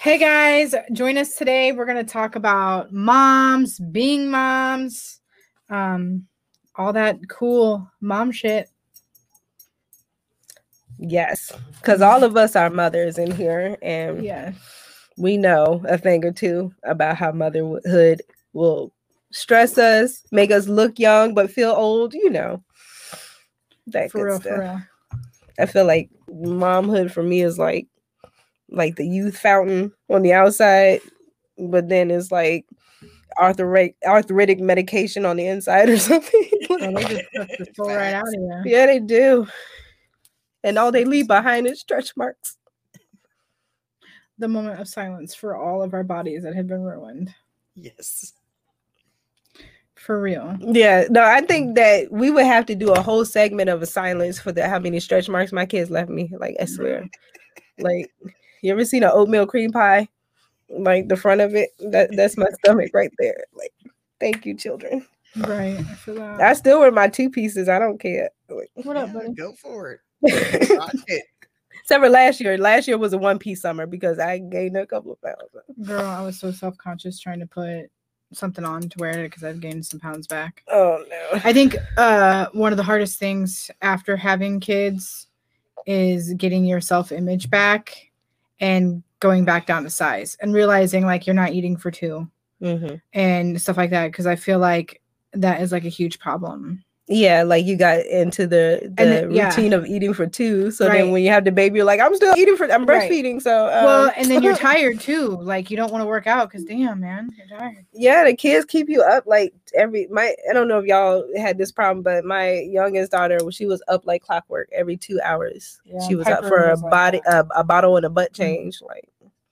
Hey guys, join us today. We're going to talk about moms, being moms, um, all that cool mom shit. Yes, because all of us are mothers in here, and Yeah. we know a thing or two about how motherhood will stress us, make us look young but feel old. You know, that For good real, stuff. for real. I feel like momhood for me is like like the youth fountain on the outside, but then it's like arthritic arthritic medication on the inside or something. Well, they just the soul right out of you. yeah, they do. And all they leave behind is stretch marks. The moment of silence for all of our bodies that have been ruined. Yes. For real. Yeah, no, I think that we would have to do a whole segment of a silence for the how many stretch marks my kids left me. Like I swear, like you ever seen an oatmeal cream pie? Like the front of it, that that's my stomach right there. Like, thank you, children. Right. I feel that. I still wear my two pieces. I don't care. Like, what up, buddy? Go for it. Rock it. except for last year. Last year was a one piece summer because I gained a couple of pounds. Girl, I was so self conscious trying to put something on to wear it because I've gained some pounds back. Oh no. I think uh, one of the hardest things after having kids is getting your self image back and going back down to size and realizing like you're not eating for two hmm and stuff like that. Cause I feel like that is like a huge problem. Yeah, like you got into the the And then- yeah. routine of eating for two. So Right. then when you have the baby, you're like, I'm still eating for. I'm Right. breastfeeding. So um, well, and then you're tired too. Like you don't want to work out because damn, man, you're tired. yeah, the kids keep you up like every my I don't know if y'all had this problem, but my youngest daughter, she was up like clockwork every two hours. Yeah, she was up Piper for a was like body a, a bottle and a butt change. Like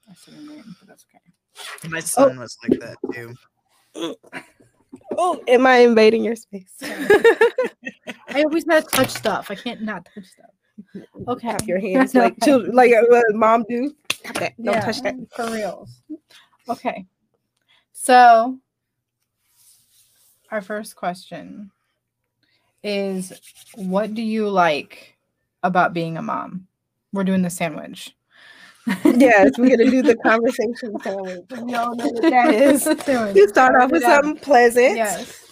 That's what I mean, but that's okay. My son was like that too. oh, am I invading your space? I always gotta touch stuff. I can't not touch stuff. Okay. Tap your hands like children, like uh, mom do. Tap that. Don't Yeah, touch that. for reals. Okay. So our first question is what do you like about being a mom? We're doing the sandwich. Yes, we're gonna do the conversation sandwich. We all know what that is. You start off with something pleasant, Yes.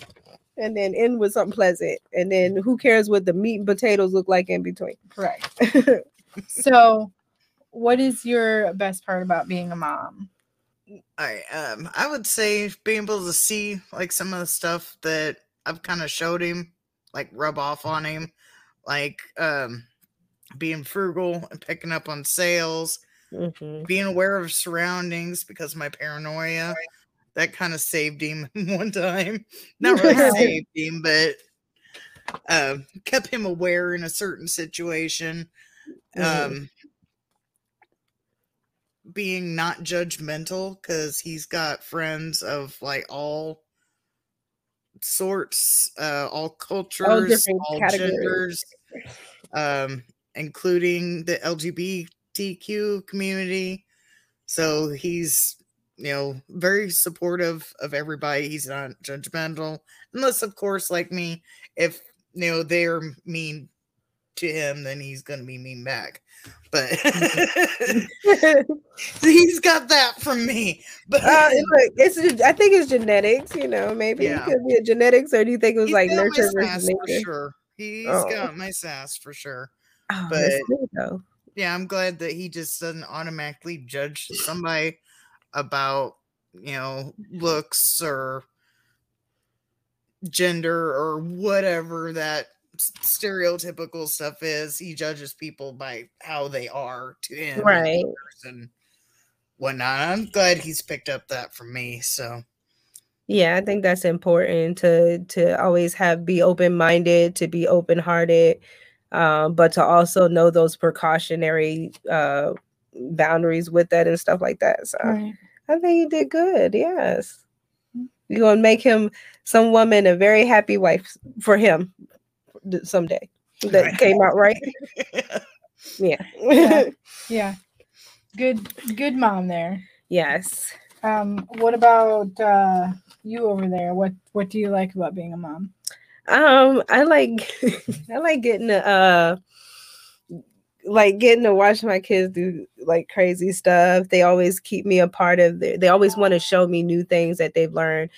and then end with something pleasant, and then who cares what the meat and potatoes look like in between? Correct. So what is your best part about being a mom? I um I would say being able to see like some of the stuff that I've kind of showed him, like rub off on him, like um being frugal and picking up on sales, Mhm. being aware of surroundings because of my paranoia. That kind of saved him one time. Not really saved him, but uh, kept him aware in a certain situation. Mhm. Um, being not judgmental because he's got friends of like all sorts, uh, all cultures, different all genders, um, including the LGBTQ community. So he's, you know, very supportive of everybody. He's not judgmental, unless, of course, like me, if you know they're mean to him, then he's gonna be mean back. But he's got that from me. But Uh, look, it's I think it's genetics. You know, maybe Yeah. it could be a genetics, or do you think it was he's like nurture for sure. He's Oh. got my sass for sure. Oh, but-. Yeah, I'm glad that he just doesn't automatically judge somebody about, you know, looks or gender or whatever that stereotypical stuff is. He judges people by how they are to him, Right. person, whatnot. I'm glad he's picked up that from me. So Yeah, I think that's important to to always have be open minded, to be open hearted, um, but to also know those precautionary uh, boundaries with that and stuff like that. So Right. I think you did good. Yes, you're gonna make him some woman a very happy wife for him someday. That Right. came out right. Yeah. Yeah. Yeah. Good good mom there. yes. Um, what about uh you over there? What what do you like about being a mom? Um, I like I like getting to uh like getting to watch my kids do like crazy stuff. They always keep me a part of their, they always want to show me new things that they've learned.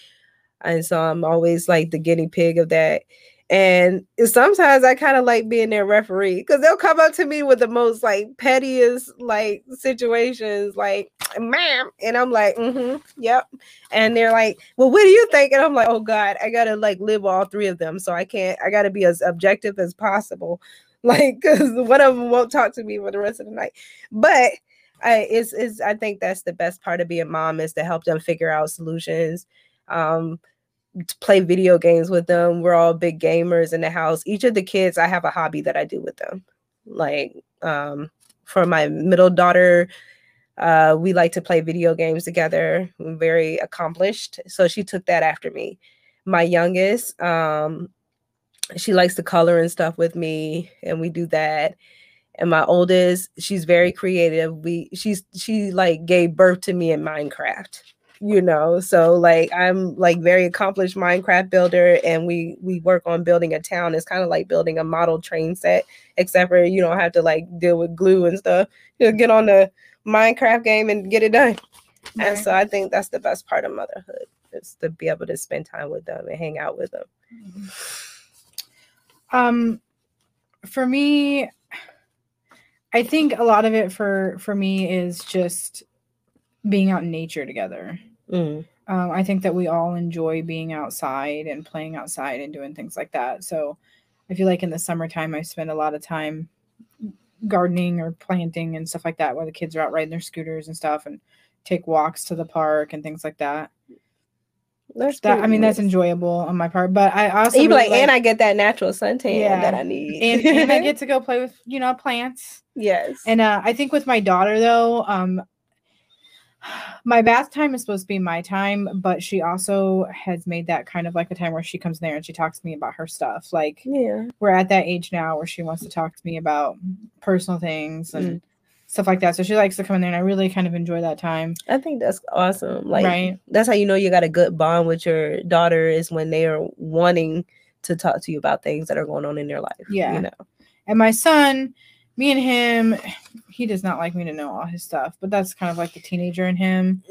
And so I'm always like the guinea pig of that. And sometimes I kind of like being their referee because they'll come up to me with the most like pettiest like situations, like, ma'am. And I'm like, mm-hmm, yep. And they're like, well, what do you think? And I'm like, oh God, I gotta like live all three of them. So I can't, I gotta be as objective as possible. Like, because one of them won't talk to me for the rest of the night. But I is is I think that's the best part of being mom is to help them figure out solutions. Um, play video games with them. We're all big gamers in the house. Each of the kids, I have a hobby that I do with them. Like um, for my middle daughter, uh, we like to play video games together. Very accomplished, so she took that after me. My youngest, um, she likes to color and stuff with me, and we do that. And my oldest, she's very creative. We she's she like gave birth to me in Minecraft you know so like i'm like very accomplished minecraft builder and we we work on building a town. It's kind of like building a model train set except for you don't have to like deal with glue and stuff. You know, get on the minecraft game and get it done. Right. and so i think that's the best part of motherhood is to be able to spend time with them and hang out with them. Um for me i think a lot of it for for me is just being out in nature together Mm. Um, I think that we all enjoy being outside and playing outside and doing things like that. So I feel like in the summertime, I spend a lot of time gardening or planting and stuff like that, while the kids are out riding their scooters and stuff and take walks to the park and things like that. That's that. I mean, nice. that's enjoyable on my part, but I also really like, like, and I get that natural suntan yeah, that I need, and, and I get to go play with you know plants. Yes, and uh, I think with my daughter though, um, my bath time is supposed to be my time, but she also has made that kind of like a time where she comes there and she talks to me about her stuff. Like, yeah, we're at that age now where she wants to talk to me about personal things and mm. stuff like that. So she likes to come in there, and I really kind of enjoy that time. I think that's awesome. Like, right? That's how you know you got a good bond with your daughter is when they are wanting to talk to you about things that are going on in their life. Yeah, you know. And my son, me and him, he does not like me to know all his stuff, but that's kind of like the teenager in him.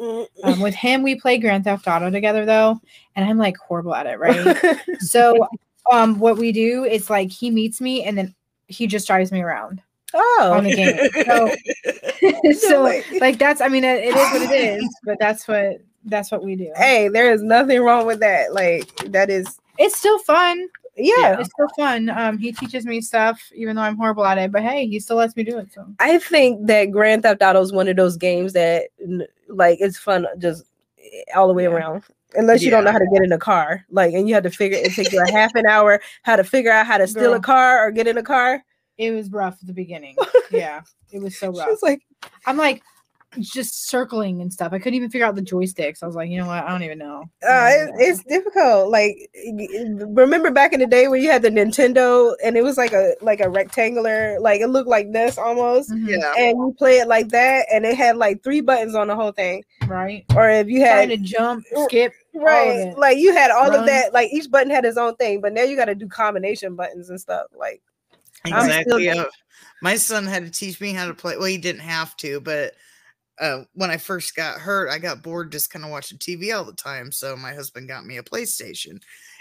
Um, with him, we play Grand Theft Auto together though, and I'm like horrible at it, right? so, um, what we do is like he meets me and then he just drives me around. Oh, on the game. So, so like that's, I mean, it, it is what it is, but that's what that's what we do. Hey, there is nothing wrong with that. Like that is, it's still fun yeah, it's still fun. Um, he teaches me stuff, even though I'm horrible at it. But hey, he still lets me do it. So I think that Grand Theft Auto is one of those games that, like, it's fun just all the way yeah. around. Unless you yeah. don't know how to get in a car, like, and you had to figure it takes you a half an hour how to figure out how to steal Girl. a car or get in a car. It was rough at the beginning. yeah, it was so rough. like, I'm like, just circling and stuff. I couldn't even figure out the joysticks. I was like, you know what? I don't even know. Uh, it, it's difficult. Like, remember back in the day when you had the Nintendo and it was like a like a rectangular, like it looked like this almost. Mm-hmm. Yeah. And you play it like that, and it had like three buttons on the whole thing. Right. Or if you had trying to jump, skip. Right. Like you had all Run. of that. Like each button had its own thing, but now you got to do combination buttons and stuff. Like exactly. Still- my son had to teach me how to play. Well, he didn't have to, but uh, when I first got hurt, I got bored just kind of watching TV all the time. So my husband got me a PlayStation,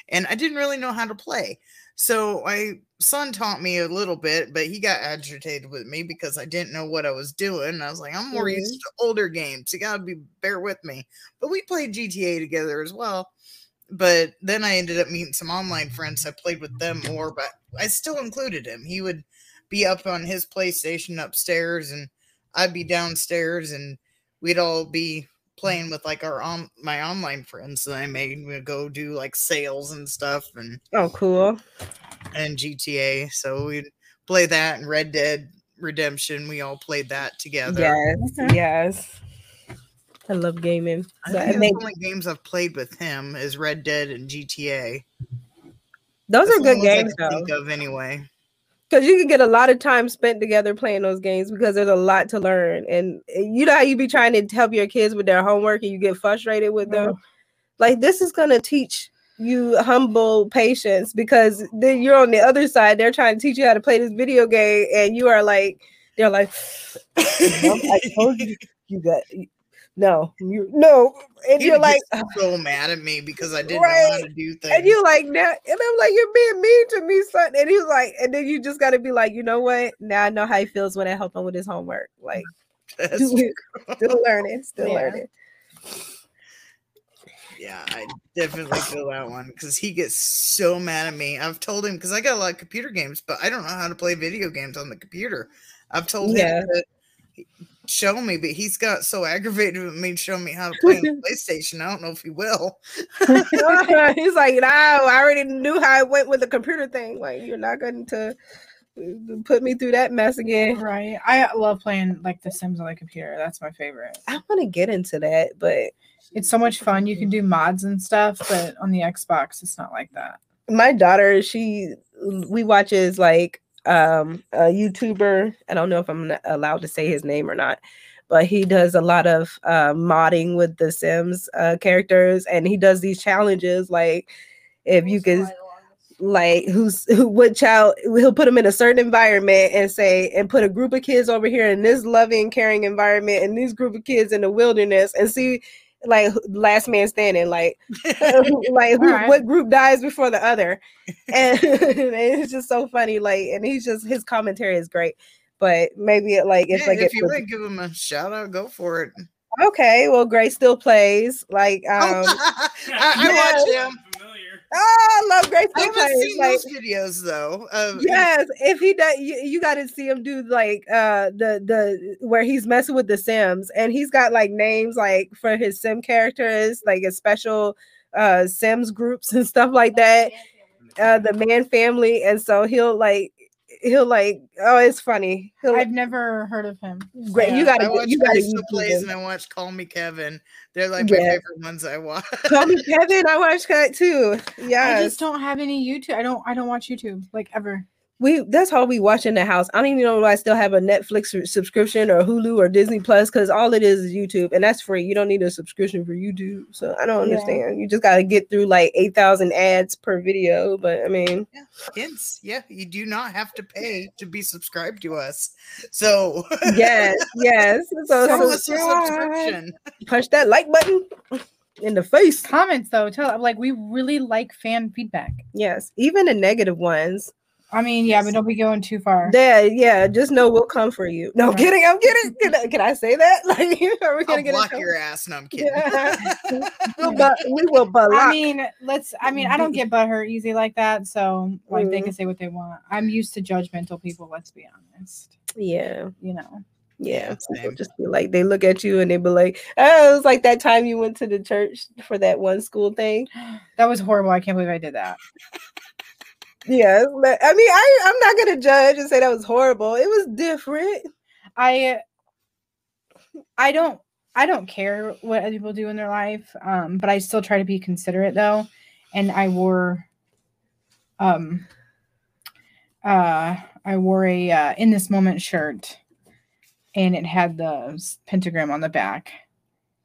and I didn't really know how to play. So my son taught me a little bit, but he got agitated with me because I didn't know what I was doing. I was like, I'm more mm-hmm. used to older games. You gotta be bear with me. But we played GTA together as well. But then I ended up meeting some online friends. I played with them more, but I still included him. He would be up on his PlayStation upstairs and I'd be downstairs and we'd all be mm. playing with like our on my online friends that I made. We'd go do like sales and stuff and oh cool. And GTA. So we'd play that and Red Dead Redemption. We all played that together. Yes, mm-hmm. yes. I love gaming. I think the only games I've played with him is Red Dead and GTA. Those That's are good games. I think of anyway because you can get a lot of time spent together playing those games because there's a lot to learn. And you know how you be trying to help your kids with their homework and you get frustrated with them? Mm-hmm. Like this is going to teach you humble patience because then you're on the other side they're trying to teach you how to play this video game and you are like they're like, I told you, you got no, you no, and He you're like, so mad at me because I didn't know how to do things. and you're like now, and I'm like, you're being mean to me, son. And he's like, and then you just got to be like, you know what? Now I know how he feels when I help him with his homework. Like, That's still learning, still Yeah. learning. Yeah, I definitely feel that one because he gets so mad at me. I've told him because I got a lot of computer games, but I don't know how to play video games on the computer. I've told Yeah. him to show me, but he's got so aggravated with me showing me how to play on the PlayStation. I don't know if he will. He's like, no, I already knew how it went with the computer thing. Like, you're not going to uh, put me through that mess again. Right. I love playing like The Sims on the computer. That's my favorite. I want to get into that, but It's so much fun. You can do mods and stuff, but on the Xbox, it's not like that. my daughter, she we watches like um a YouTuber. I don't know if I'm allowed to say his name or not, but he does a lot of uh, modding with the Sims uh, characters, and he does these challenges like if you can like who's who what child he'll put them in a certain environment and say and put a group of kids over here in this loving caring environment and this group of kids in the wilderness and see like last man standing like like who, Alright. what group dies before the other and it's just so funny like and he's just his commentary is great but maybe it, like if Yeah, get if you to give him a shout out, go for it. okay well grace still plays like um I, I watch him. Familiar. oh i love grace I haven't seen like those videos though. Of, yes if he does you, you got to see him do like uh the the where he's messing with the sims and he's got like names like for his sim characters like a special uh sims groups and stuff like that uh the man family and so he'll like he'll like oh it's funny he'll I've never heard of him. great you gotta I watch you gotta YouTube plays him. and I watch Call Me Kevin. They're like my favorite ones I watch. Call me Kevin. I watch that too. Yeah, I just don't have any YouTube. I don't. I don't watch YouTube like ever. We that's all we watch in the house. I don't even know if I still have a Netflix subscription or Hulu or Disney Plus because all it is is YouTube, and that's free. You don't need a subscription for YouTube, so I don't Yeah. understand. You just got to get through like eight thousand ads per video. But I mean, Hints, yeah, you do not have to pay to be subscribed to us. So yes, yes. So, Sell so us a subscription. punch that like button in the face. Comments though, tell like we really like fan feedback. Yes, even the negative ones. I mean, yeah, but don't be going too far. Yeah, yeah. Just know we'll come for you. No Right. kidding. I'm kidding. Can I, can I say that? Like, are we I'll gonna get block your ass. No, I'm kidding. We'll bu- we will block. I mean, let's. I mean, I don't get butthurt easy like that. So, like, they Mhm. can say what they want. I'm used to judgmental people. Let's be honest. yeah, You know. yeah. Yeah, People just be like, they look at you and they be like, oh, it was like that time you went to the church for that one school thing. That was horrible. I can't believe I did that. Yeah, but I mean, I I'm not gonna judge and say that was horrible. It was different. I. I don't. I don't care what other people do in their life, um, but I still try to be considerate though. And I wore, um, uh, I wore a uh, in this moment shirt, and it had the pentagram on the back.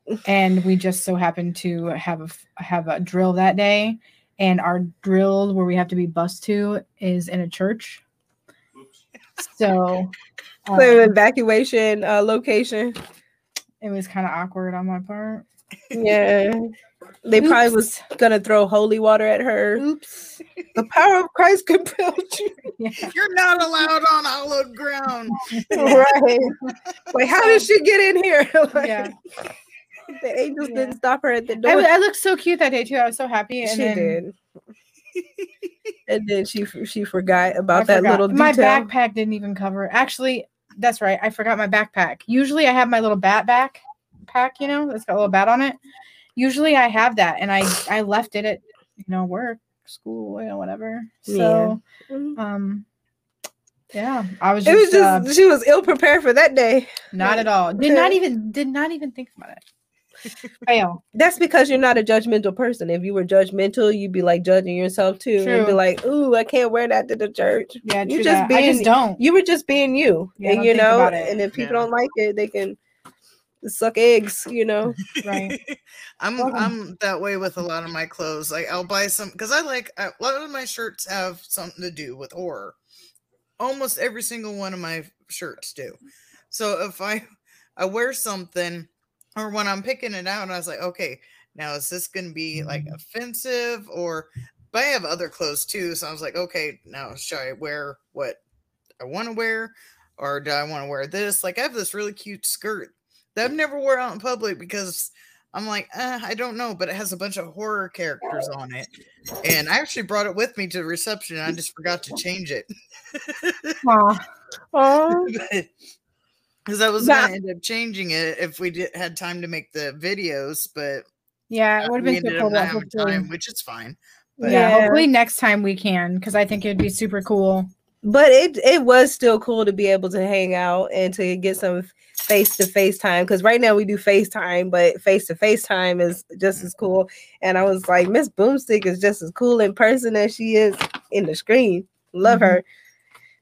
And we just so happened to have a have a drill that day, and our drill where we have to be bused to is in a church. Oops. So So an um, evacuation uh, location. it was kind of awkward on my part. Yeah. They probably was gonna throw holy water at her. Oops. The power of Christ compelled you. Yeah. You're not allowed on hallowed ground. right. Like, how did she get in here? Like, Yeah. The angels Yeah. didn't stop her at the I, door. w- I looked so cute that day too. I was so happy. And she then did. and then she she forgot I about that forgot- little My backpack didn't even cover. Actually, that's right. I forgot my backpack. Usually, I have my little bat back pack. You know, that's got a little bat on it. Usually, I have that, and I I left it at you know work, school, you know, whatever. So, Mhm. um, yeah, I was It was just, uh, just she was ill prepared for that day. not at all. Did not even did not even think about it. Fail. That's because you're not a judgmental person. If you were judgmental, you'd be like judging yourself too. And be like, "Ooh, I can't wear that to the church." Yeah, You just that. I just being- don't. You were just being you, Yeah, and you know. And if people Yeah. don't like it, they can suck eggs. You know. Right. I'm Welcome. I'm that way with a lot of my clothes. Like I'll buy some because I like a lot of my shirts have something to do with horror. almost every single one of my shirts do. So if I I wear something or when I'm picking it out, I was like, okay, now is this going to be like offensive or? But I have other clothes too, so I was like, okay, now should I wear what I want to wear, or do I want to wear this? Like I have this really cute skirt that I've never wore out in public because I'm like, eh, I don't know, but it has a bunch of horror characters on it. And I actually brought it with me to the reception and I just forgot to change it. Oh, Because I was That- going to end up changing it if we did, had time to make the videos, but Yeah, it would have been so ended cool. to not having time, which is fine. But Yeah, Yeah. hopefully next time we can because I think it'd be super cool. but it it was still cool to be able to hang out and to get some face to face time because right now we do FaceTime, but face to face time is just as cool. And I was like, Miss Boomstick is just as cool in person as she is in the screen. Love Mhm. her.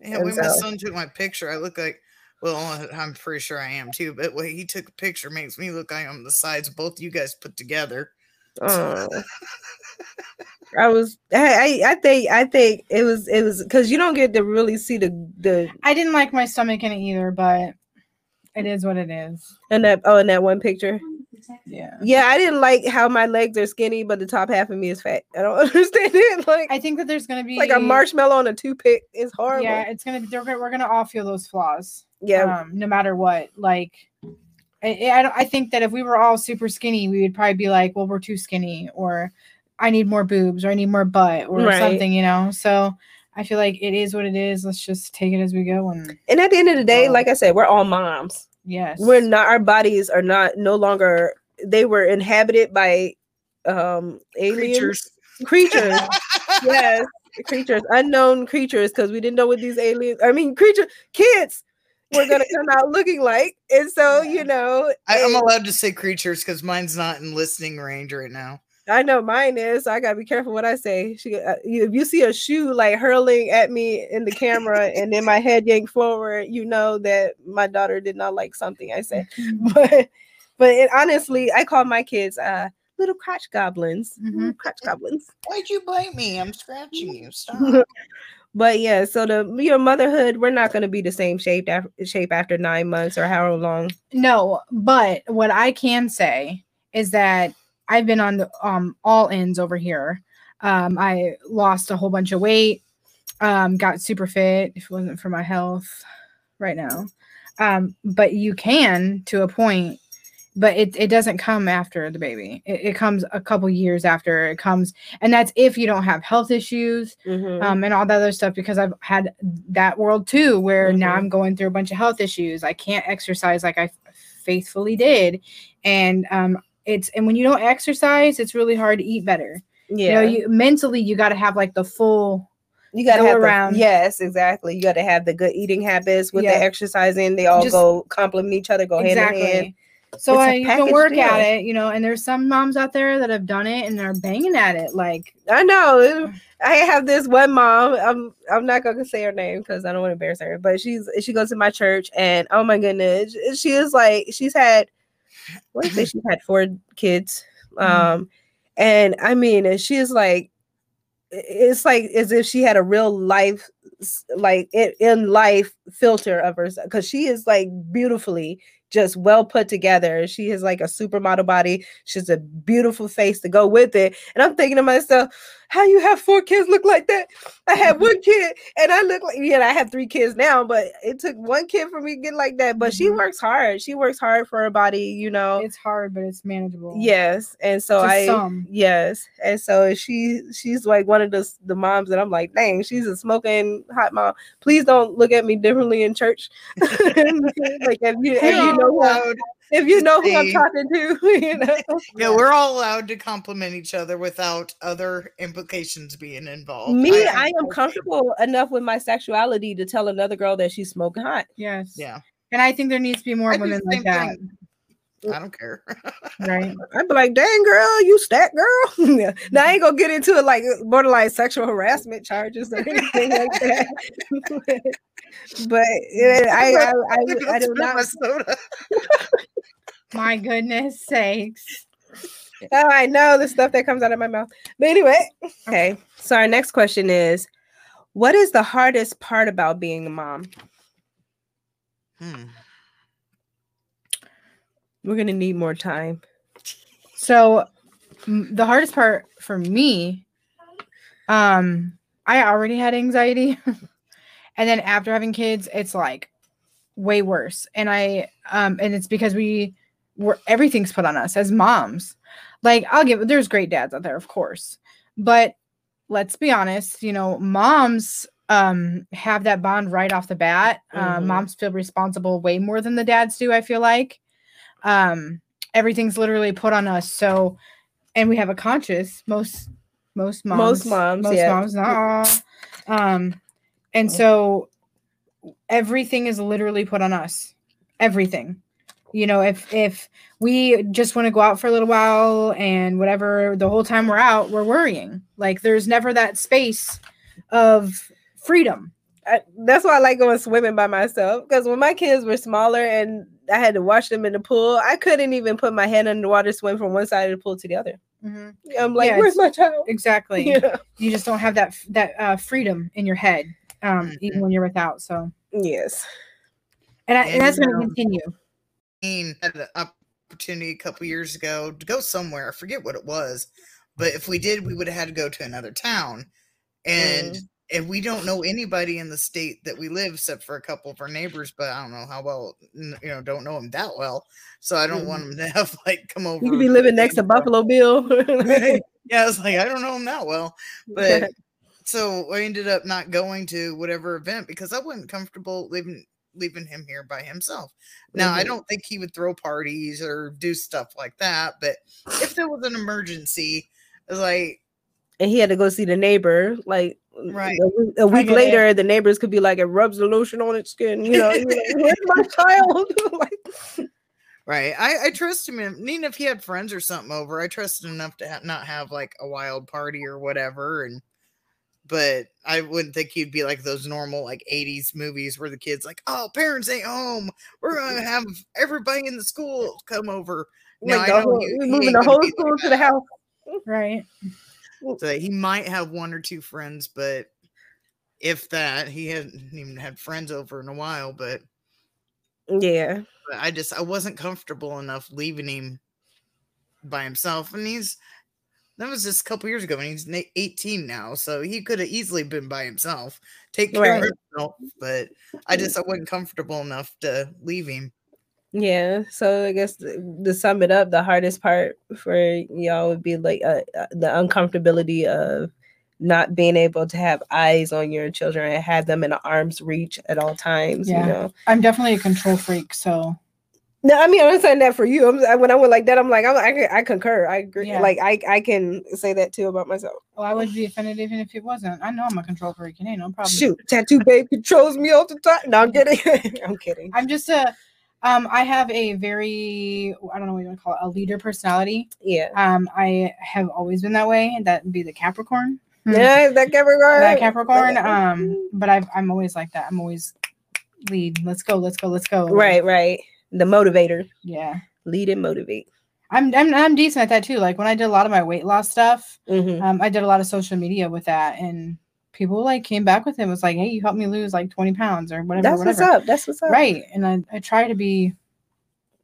yeah, And when my so- son took my picture, I look like, well, I'm pretty sure I am too, but when he took a picture makes me look like I'm the size both you guys put together. Oh. I was I, I I think I think it was it was because you don't get to really see the the I didn't like my stomach in it either, but it is what it is. And that oh and that one picture. Yeah. Yeah, I didn't like how my legs are skinny, but the top half of me is fat. I don't understand it. Like I think that there's gonna be like a marshmallow on a toothpick. It's horrible. Yeah, it's gonna be. They're, we're gonna all feel those flaws. yeah. Um, no matter what. Like, I I, don't, I think that if we were all super skinny, we would probably be like, well, we're too skinny, or I need more boobs, or I need more butt, or Right. something. You know. So I feel like it is what it is. Let's just take it as we go. And and at the end of the day, like I said, we're all moms. yes, We're not. Our bodies are not no longer. They were inhabited by um aliens Creatures. creatures. yes, creatures, unknown creatures, because we didn't know what these aliens. I mean, creature kids were gonna come out looking like, and so you know, I, I'm allowed to say creatures because mine's not in listening range right now. I know mine is. So I gotta be careful what I say. She, uh, you- if you see a shoe like hurling at me in the camera, and then my head yanked forward, you know that my daughter did not like something I said. But, but it, honestly, I call my kids uh little crotch goblins. Mhm. Little Crotch goblins. Why'd you bite me? I'm scratching you. Stop. But yeah, so the your motherhood, we're not going to be the same shape after shape after nine months or however long. No, but what I can say is that I've been on the um all ends over here. Um, I lost a whole bunch of weight, um, got super fit if it wasn't for my health right now. Um, but you can to a point, but it, it doesn't come after the baby. It, it comes a couple years after it comes, and that's if you don't have health issues Mhm. um, and all that other stuff because I've had that world too, where now Mhm. I'm going through a bunch of health issues. I can't exercise like I f- faithfully did, and um, it's and when you don't exercise, it's really hard to eat better. yeah, You know, you mentally you got to have like the full. you got to go have around. The, yes, exactly. You got to have the good eating habits with Yeah. the exercising. They all Just- go complement each other, go hand in hand. So I you can work deal. at it, you know, and there's some moms out there that have done it and they're banging at it. Like, I know. I have this one mom. I'm I'm not gonna say her name because I don't want to embarrass her. But she's she goes to my church, and oh my goodness, she is like she's had. I say? She's had four kids. Mhm. Um, and I mean, and she is like, it's like as if she had a real life, like in, in life filter of herself because she is like beautifully just well put together. She has like a supermodel body. She's a beautiful face to go with it. And I'm thinking to myself, how you have four kids look like that? I had one kid and I look like yeah, I have three kids now, but it took one kid for me to get like that. But she Mhm. works hard. She works hard for her body, you know. it's hard, but it's manageable. Yes. And so To I some. yes. And so she she's like one of the the moms that I'm like, dang, she's a smoking hot mom. Please don't look at me differently in church. like if you if you know allowed, if you know who I'm talking to, you know. yeah, we're all allowed to compliment each other without other implications being involved. Me, I- I am comfortable enough with my sexuality to tell another girl that she's smoking hot. Yes. Yeah, And I think there needs to be more I women like that. thing. I don't care. Right. I'd be like, dang girl, you stat girl. Yeah. now I ain't gonna get into it like borderline sexual harassment charges or anything like that. but yeah, I, I, I, I, I do Spill not. My goodness sakes. Oh, I know the stuff that comes out of my mouth. But anyway, okay. So our next question is, What is the hardest part about being a mom? Hmm. We're gonna need more time. So m- the hardest part for me, um, I already had anxiety. and then after having kids, it's like way worse. And I um and it's because we were everything's put on us as moms. Like I'll give there's great dads out there, of course. But let's be honest, you know, moms um have that bond right off the bat. Uh, Mhm. moms feel responsible way more than the dads do, I feel like. Um everything's literally put on us. So and we have a conscious most most moms Most moms, most yeah. moms not all. Um and so everything is literally put on us. Everything. You know, if if we just want to go out for a little while and whatever, the whole time we're out, we're worrying. Like there's never that space of freedom. I, that's why I like going swimming by myself. Because when my kids were smaller and I had to wash them in the pool, I couldn't even put my hand in the water, swim from one side of the pool to the other. I'm like, Yeah, where's my child? Exactly. Yeah. You just don't have that that uh, freedom in your head, um, even when you're without. So, Yes. and, I, and that's going to um, continue. Had an opportunity a couple years ago to go somewhere. I forget what it was, but if we did, we would have had to go to another town. And Mm. and we don't know anybody in the state that we live except for a couple of our neighbors, but I don't know how well, you know, don't know them that well. So I don't want them to have like come over. You could be living next to Buffalo Bill. Yeah, I was like, I don't know him that well. But so I ended up not going to whatever event because I wasn't comfortable leaving leaving him here by himself. Now I Mhm. don't think he would throw parties or do stuff like that, but if there was an emergency, it was like and he had to go see the neighbor. Like Right. a week, get it. later, the neighbors could be like, "It rubs the lotion on its skin." You know, like, where's my child? like, right. I, I trust him. Even if he had friends or something over, I trusted enough to ha- not have like a wild party or whatever. And but I wouldn't think he'd be like those normal like 80s movies where the kids like, oh, parents ain't home. We're gonna have everybody in the school come over. Oh no, like know whole, he- we're he moving the whole be like school to the house. Right. So he might have one or two friends, but if that, he hadn't even had friends over in a while. But, Yeah. but I just I wasn't comfortable enough leaving him by himself, and he's that was just a couple years ago, and he's 18 now, so he could have easily been by himself, take care Right. of himself. But I just I wasn't comfortable enough to leave him. Yeah, so I guess th- to sum it up, the hardest part for y'all would be like uh, uh, the uncomfortability of not being able to have eyes on your children and have them in arm's reach at all times. Yeah. You know, I'm definitely a control freak. So, no, I mean I'm not saying that for you. I'm, when I went like that, I'm like I'm, I, I concur. I agree. Yeah. Like I I can say that too about myself. well, I would be offended even if it wasn't. I know I'm a control freak. It ain't no problem. Shoot, tattoo babe controls me all the time. No, I'm kidding. I'm kidding. I'm just a, um, I have a very, I don't know what you want to call it, a leader personality. Yeah. Um, I have always been that way, and that would be the Capricorn. Hmm. Yeah, that Capricorn. that Capricorn. Um, but I've, I'm always like that. I'm always lead. Let's go. Let's go. Let's go. Right, right. The motivator. Yeah. Lead and motivate. I'm, I'm I'm decent at that too. Like when I did a lot of my weight loss stuff, Mhm. um, I did a lot of social media with that, and people like came back with it. Was like, hey, you helped me lose like 20 pounds or whatever. That's whatever. what's up. That's what's up. Right. And I, I try to be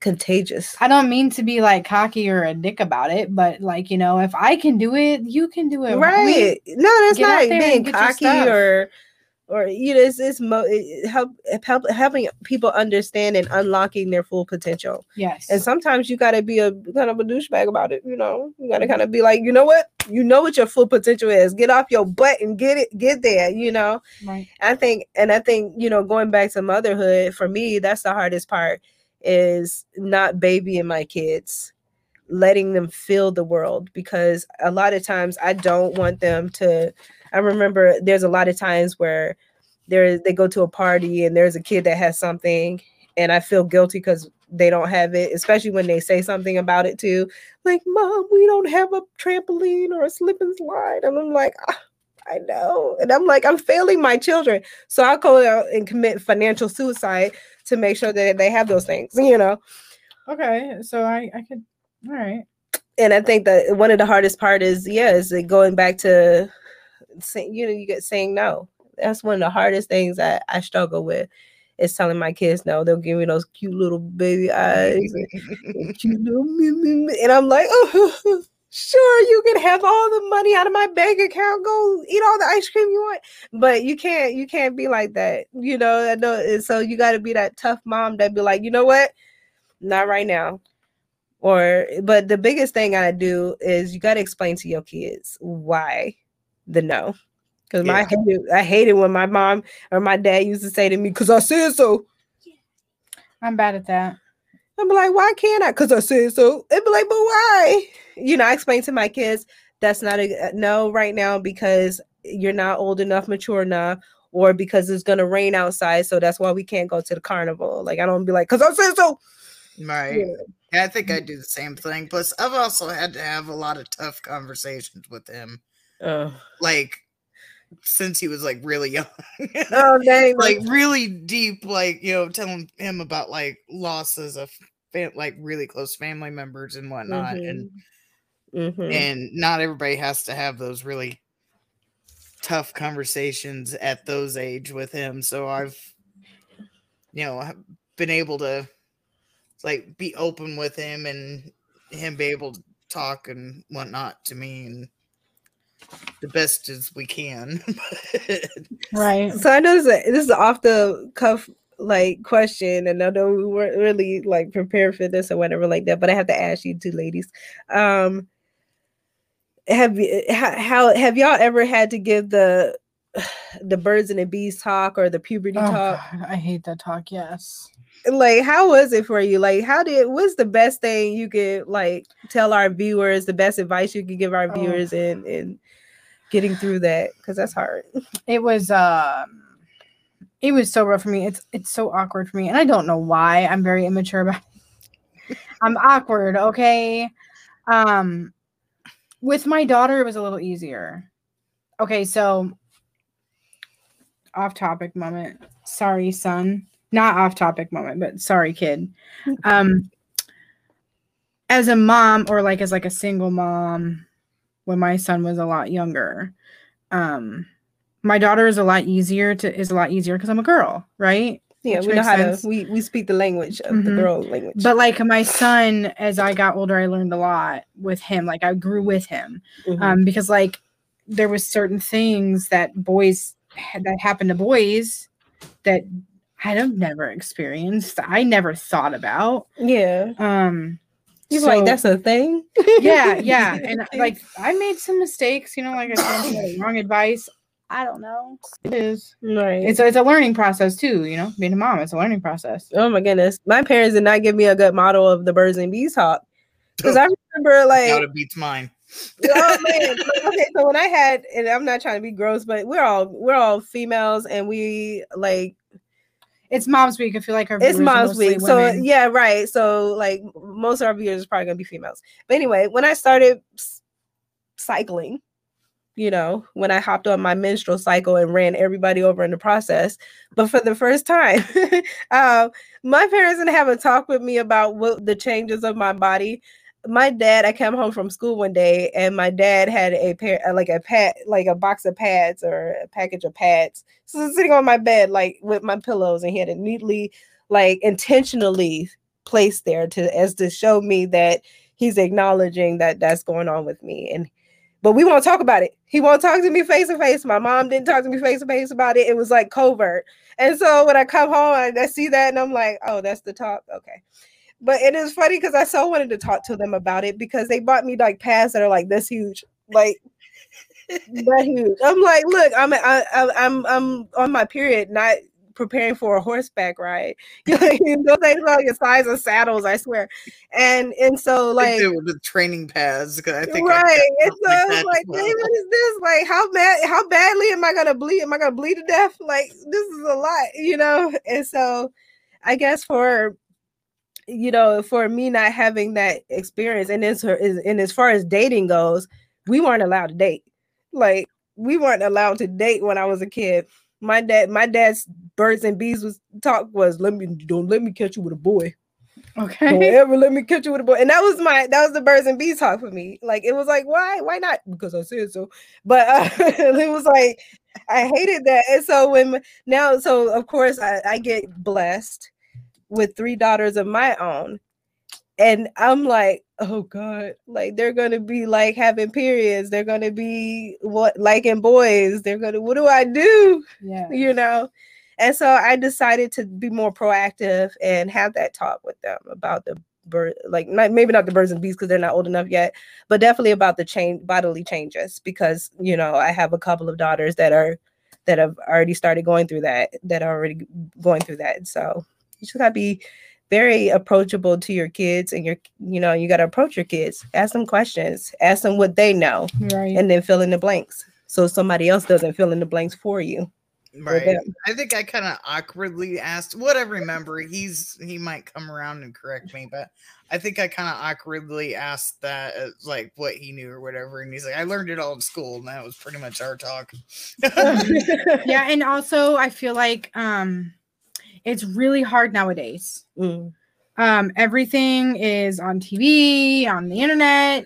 Contagious. I don't mean to be like cocky or a dick about it, but like, you know, if I can do it, you can do it. We- Right. no, that's not being and get your cocky or or you know, it's, it's mo- it help, help helping people understand and unlocking their full potential. yes. And sometimes you got to be a kind of a douchebag about it. You know, you got to mm-hmm. kind of be like, you know what, you know what your full potential is. Get off your butt and get it, get there. You know. right. I think, and I think, you know, going back to motherhood, for me, that's the hardest part is not babying my kids, letting them feel the world because a lot of times I don't want them to. I remember there's a lot of times where there they go to a party and there's a kid that has something and I feel guilty because they don't have it, especially when they say something about it too. Like, mom, we don't have a trampoline or a slip and slide. And I'm like, "Ah, I know. And I'm like, I'm failing my children. So I'll go out and commit financial suicide to make sure that they have those things, you know. Okay. So I, I could, all right. And I think that one of the hardest part is, yeah, is going back to you know, you get saying no. That's one of the hardest things that I struggle with is telling my kids no. They'll give me those cute little baby eyes, and, cute little, and I'm like, oh, sure, you can have all the money out of my bank account. Go eat all the ice cream you want, but you can't. You can't be like that, you know. I know. And so you got to be that tough mom that be like, you know what, not right now. Or, but the biggest thing I do is you got to explain to your kids why the no because my yeah. I hated when my mom or my dad used to say to me, "Cause I said so." I'm bad at that. I'm like, why can't I? Cause I said so. And be like, but why? You know, I explain to my kids that's not a uh, no right now because you're not old enough, mature enough, or because it's gonna rain outside, so that's why we can't go to the carnival. Like I don't be like, cause I said so. Right. Yeah. yeah I think I do the same thing. Plus, I've also had to have a lot of tough conversations with him. Uh, like since he was like really young. oh dang! like really deep, like you know, telling him about like losses of fam- like really close family members and whatnot, mm-hmm. and mm-hmm. and not everybody has to have those really tough conversations at those age with him. So I've you know been able to like be open with him and him be able to talk and whatnot to me and the best as we can. right. So I know this is, off the cuff like question, and I know we weren't really like prepared for this or whatever like that, but I have to ask you two ladies. Um have you how have y'all ever had to give the the birds and the bees talk or the puberty oh, talk? God, I hate that talk, yes like how was it for you like how did what's the best thing you could like tell our viewers the best advice you could give our oh. viewers oh. and and getting through that because that's hard. It was um it was so rough for me. It's it's so awkward for me and i don't know why i'm very immature about it. i'm awkward okay? Um with my daughter it was a little easier. Okay so off topic moment. Sorry son. Not off topic moment, but sorry, kid. Um, as a mom, or like as like a single mom, when my son was a lot younger, um, my daughter is a lot easier to is a lot easier because I'm a girl, right? Yeah, Which we know how sense. to we we speak the language of mm-hmm. the girl language. But like my son, as I got older, I learned a lot with him. Like I grew with him, mm-hmm. um, because like there was certain things that boys that happened to boys that I'd have never experienced. I never thought about. Yeah. Um He's so, like, that's a thing. yeah, yeah. And like I made some mistakes, you know, like I said, wrong advice. I don't know. It is. Right. It's a, it's a learning process too, you know. Being a mom, it's a learning process. Oh my goodness. My parents did not give me a good model of the birds and bees talk. Because I remember like now it beats mine. oh man. Okay, so when I had and I'm not trying to be gross, but we're all we're all females and we like it's Mom's Week. I feel like our it's Mom's Week. Women. So yeah, right. So like most of our viewers is probably gonna be females. But anyway, when I started cycling, you know, when I hopped on my menstrual cycle and ran everybody over in the process, but for the first time, uh, my parents didn't have a talk with me about what the changes of my body my dad, I came home from school one day and my dad had a pair, uh, like a pad, like a box of pads or a package of pads. So sitting on my bed, like with my pillows, and he had it neatly, like intentionally placed there to as to show me that he's acknowledging that that's going on with me. And but we won't talk about it. He won't talk to me face to face. My mom didn't talk to me face to face about it. It was like covert. And so when I come home, I, I see that and I'm like, oh, that's the talk. Okay. But it is funny because I so wanted to talk to them about it because they bought me like pads that are like this huge, like that huge. I'm like, look, I'm I, I, I'm I'm on my period, not preparing for a horseback ride. those things are like the size of saddles, I swear. And and so like the training pads. I think right. I and so like, like well. what is this? Like how bad how badly am I gonna bleed? Am I gonna bleed to death? Like this is a lot, you know? And so I guess for you know, for me not having that experience, and as her and as far as dating goes, we weren't allowed to date. Like we weren't allowed to date when I was a kid. My dad, my dad's birds and bees was talk was let me don't let me catch you with a boy. Okay. Don't ever let me catch you with a boy. And that was my that was the birds and bees talk for me. Like it was like, why? Why not? Because I said so. But uh, it was like I hated that. And so when now, so of course I, I get blessed with three daughters of my own. And I'm like, oh God, like they're gonna be like having periods, they're gonna be what liking boys, they're gonna what do I do? Yeah. you know and so i decided to be more proactive and have that talk with them about the bird like not, maybe not the birds and bees because they're not old enough yet but definitely about the change bodily changes because you know i have a couple of daughters that are that have already started going through that that are already going through that so you just gotta be very approachable to your kids and your you know you got to approach your kids ask them questions ask them what they know Right. and then fill in the blanks so somebody else doesn't fill in the blanks for you Right. I think I kind of awkwardly asked what I remember. He's he might come around and correct me, but I think I kind of awkwardly asked that uh, like what he knew or whatever, and he's like, "I learned it all in school," and that was pretty much our talk. yeah, and also I feel like um it's really hard nowadays. Mm. Um everything is on TV, on the internet.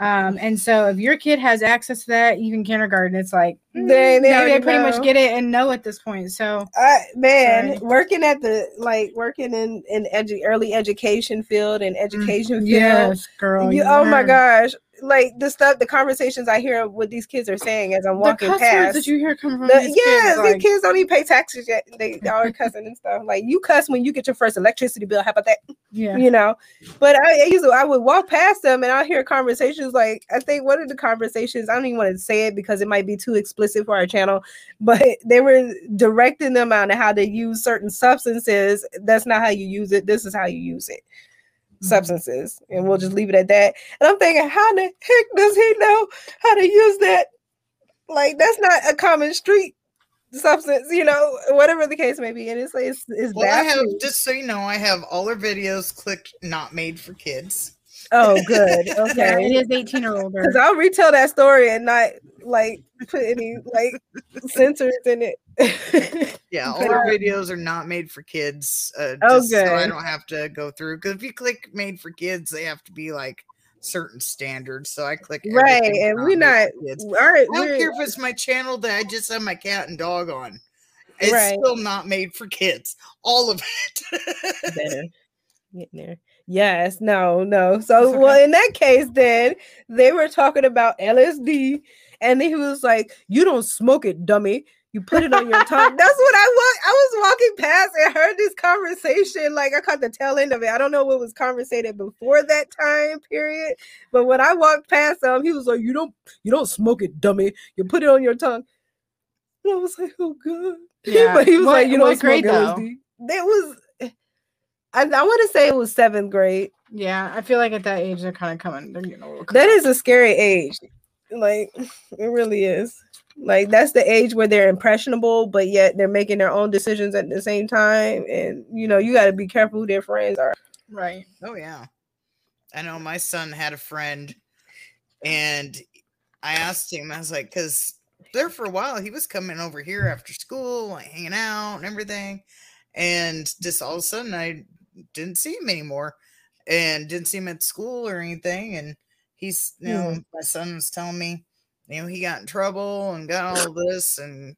Um and so if your kid has access to that, even kindergarten, it's like They- mm, they they, already they pretty know. much get it and know at this point. So I, man, Sorry. working at the like working in in edu- early education field and education field. yes, girl. you, you oh my gosh, like the stuff, the conversations I hear what these kids are saying as I'm walking words past. that you hear coming from The- these yeah, kids, these like, kids don't even pay taxes yet. They all are cussing and stuff. Like you cuss when you get your first electricity bill. How about that? yeah. You know. But I, I usually I would walk past them and I hear conversations like I think one of the conversations I don't even want to say it because it might be too explicit for our channel, but they were directing them on how to use certain substances. That's not how you use it. This is how you use it. Mm-hmm. Substances, and we'll just leave it at that. And I'm thinking, how the heck does he know how to use that? Like that's not a common street substance, you know, whatever the case may be. And it's it's, it's Well, I have just so you know, I have all our videos clicked not made for kids. Oh, good. Yeah, Okay. it is 18 or older. Because I'll retell that story and not like put any like censors in it. Yeah, all our videos are not made for kids. Uh, Oh, just so I don't have to go through because if you click made for kids, they have to be like certain standards. So I click right. And we're not kids. all right. I don't we're- care if it's my channel that I just have my cat and dog on. It's Right. still not made for kids. All of it. there. Getting there. Yes, no, no. So, It's well, in that case, then they were talking about LSD, and he was like, "You don't smoke it, dummy. You put it on your tongue." That's what I was. I was walking past and heard this conversation. Like I caught the tail end of it. I don't know what was conversated before that time period, but when I walked past him, he was like, "You don't, you don't smoke it, dummy. You put it on your tongue." And I was like, "Oh God." Yeah. but he was What- like, "You don't smoke though? LSD." It was. I, I want to say it was seventh grade. Yeah, I feel like at that age they're kind of coming. They're getting a little. That cut a scary age. Like it really is. Like that's the age where they're impressionable, but yet they're making their own decisions at the same time. And you know, you got to be careful who their friends are. right. Oh yeah. I know my son had a friend and I asked him, I was like, because there for a while he was coming over here after school, like hanging out and everything. And just all of a sudden I didn't see him anymore and didn't see him at school or anything. And he's you know, hmm. my son was telling me, you know, he got in trouble and got all this and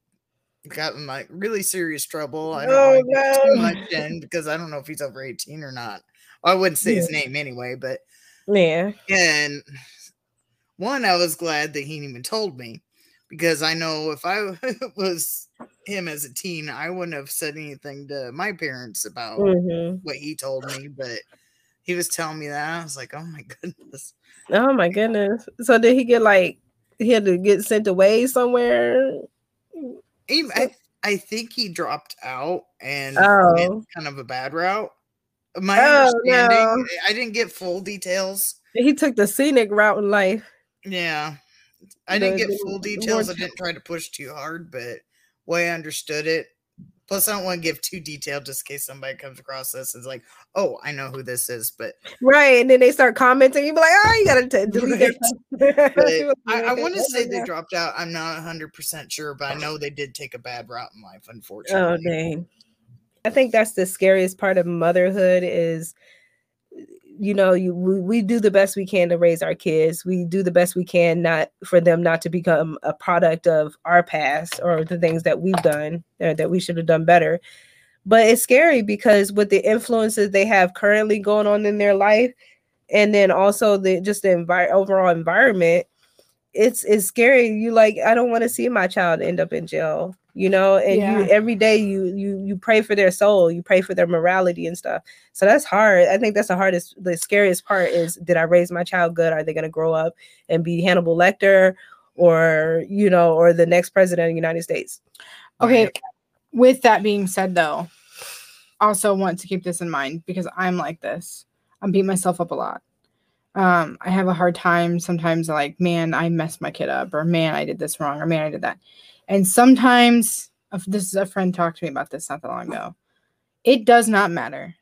got in like really serious trouble. I don't Oh, get too much in because I don't know if he's over 18 or not. I wouldn't say his name anyway, but Yeah. and one, I was glad that he even told me because I know if I was him as a teen, I wouldn't have said anything to my parents about hmm what he told me, but he was telling me that. I was like, oh my goodness. Oh my goodness. So did he get like he had to get sent away somewhere? Even, I, I think he dropped out and Oh. kind of a bad route. My Oh, understanding, no. I didn't get full details. He took the scenic route in life. Yeah. I didn't The- get full details. I didn't try to push too hard, but way I understood it. Plus, I don't want to give too detailed just in case somebody comes across this and is like, oh, I know who this is. But, Right. And then they start commenting. You be like, oh, you gotta t- delete but I, I want to "Oh say they dropped out. I'm not 100% sure, but I know they did take a bad route in life, unfortunately. Oh unfortunately. dang. I think that's the scariest part of motherhood is you know you we, we do the best we can to raise our kids. We do the best we can not for them not to become a product of our past or the things that we've done or that we should have done better. But it's scary because with the influences they have currently going on in their life and then also the just the envi- overall environment it's it's scary. You like i don't want to see my child end up in jail you know and Yeah. you every day you you you pray for their soul you pray for their morality and stuff so that's hard i think that's the hardest the scariest part is did i raise my child good are they going to grow up and be hannibal lecter or you know or the next president of the united states Okay. With that being said, though, also want to keep this in mind because I'm like this. I'm beating myself up a lot. Um, I have a hard time sometimes like, man, I messed my kid up, or man, I did this wrong, or man, I did that. And sometimes this is a friend talked to me about this not that long ago. It does not matter.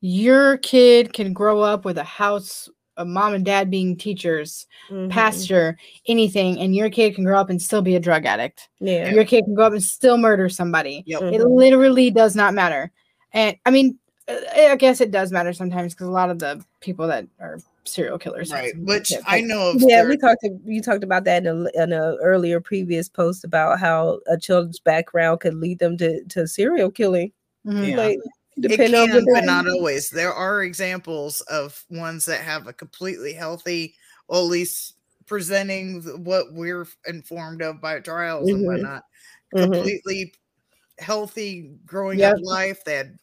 Your kid can grow up with a house, a mom and dad being teachers, Mhm. pastor, anything, and your kid can grow up and still be a drug addict. yeah Your kid can grow up and still murder somebody. Yep. Mhm. It literally does not matter. And I mean, uh, I guess it does matter sometimes because a lot of the people that are serial killers, Right. Which shit, I know of. yeah there- we talked to, you talked about that in a, in a earlier previous post about how a child's background could lead them to, to serial killing Mhm. Yeah. like it depending on can, what but they- not always. There are examples of ones that have a completely healthy, or at least presenting what we're informed of by trials and Mhm. whatnot. Mhm. Completely healthy growing Yep. up life. They had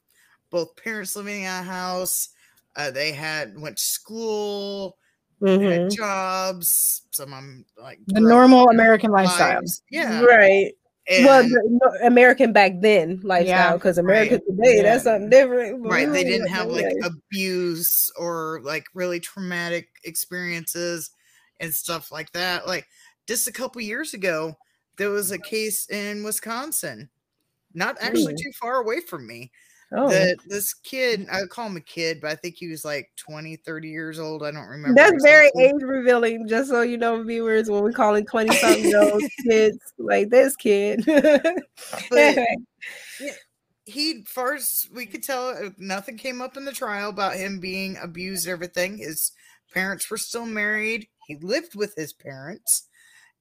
both parents living in a house. Uh, they had went to school, they Mhm. had jobs. Some of them like the normal American lifestyle. lives. Yeah. right well the, no, american back then lifestyle because america today that's something different but right they didn't have like way. abuse or like really traumatic experiences and stuff like that like just a couple years ago there was a case in wisconsin not actually Ooh. too far away from me oh. That this kid i call him a kid but i think he was like 20 30 years old i don't remember that's very age revealing just so you know viewers when we calling 20 something year old kids like this kid. But he first we could tell uh, nothing came up in the trial about him being abused everything. His parents were still married. He lived with his parents.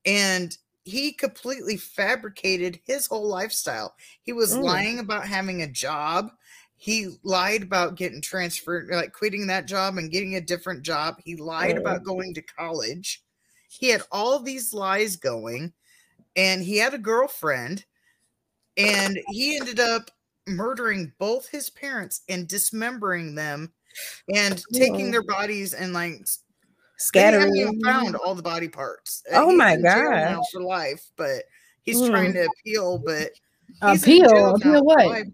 And he completely fabricated his whole lifestyle he was Mm. lying about having a job he lied about getting transferred like quitting that job and getting a different job he lied Mm. about going to college he had all these lies going and he had a girlfriend and he ended up murdering both his parents and dismembering them and taking Oh. their bodies and like s- they scattering haven't found all the body parts. Uh, Oh he's my in jail gosh. now for life, but he's trying to appeal. But Appeal, appeal what? life,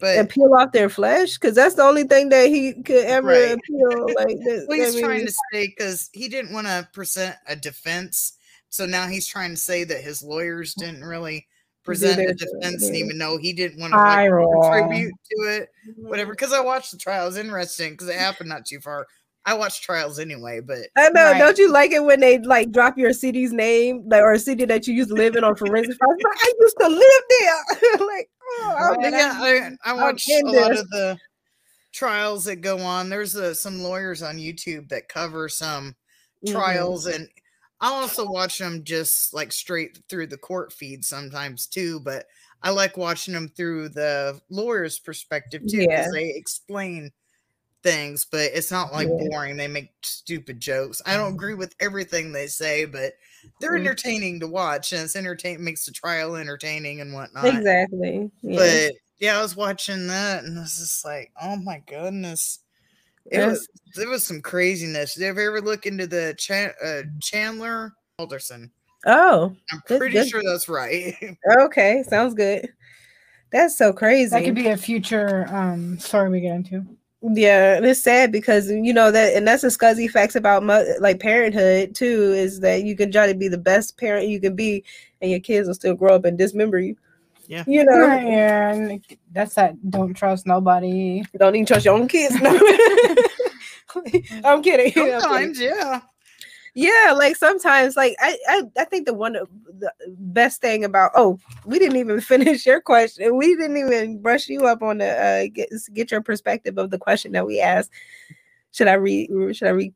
But and peel off their flesh because that's the only thing that he could ever Right. appeal like that, well, he's I trying mean, to say because he didn't want to present a defense, so now he's trying to say that his lawyers didn't really present a defense, and even though he didn't want to like, contribute to it, whatever. Because I watched the trial, it was interesting because it happened not too far. I watch trials anyway, but I know. Right. Don't you like it when they like drop your city's name, like or a city that you used to live in on forensic files? Like, I used to live there. like, oh, I'm But yeah, I, I watch a lot this. of the trials that go on. There's uh, some lawyers on YouTube that cover some Mhm. trials, and I also watch them just like straight through the court feed sometimes too. But I like watching them through the lawyer's perspective too because Yeah. they explain things, but it's not like Yeah. boring. They make stupid jokes. I don't agree with everything they say, but they're Mhm. entertaining to watch, and it's entertain makes the trial entertaining and whatnot. Exactly. Yeah. But yeah, I was watching that and I was just like, oh my goodness. It Yes. was there was some craziness. Did you ever look into the Chan- uh, Chandler Halderson? oh, I'm pretty good. sure that's right. okay. Sounds good. That's so crazy. That could be a future um story we get into. Yeah, and it's sad because you know that, and that's the scuzzy facts about mo- like parenthood too. Is that you can try to be the best parent you can be, and your kids will still grow up and dismember you. Yeah. you know, Right, yeah, and that's that. Don't trust nobody. don't even trust your own kids. No. I'm kidding. I'm kidding. Sometimes, yeah. Yeah, like sometimes, like I, I, I think the one of the best thing about oh, we didn't even finish your question. We didn't even brush you up on the uh, get get your perspective of the question that we asked. Should I read? Should I read?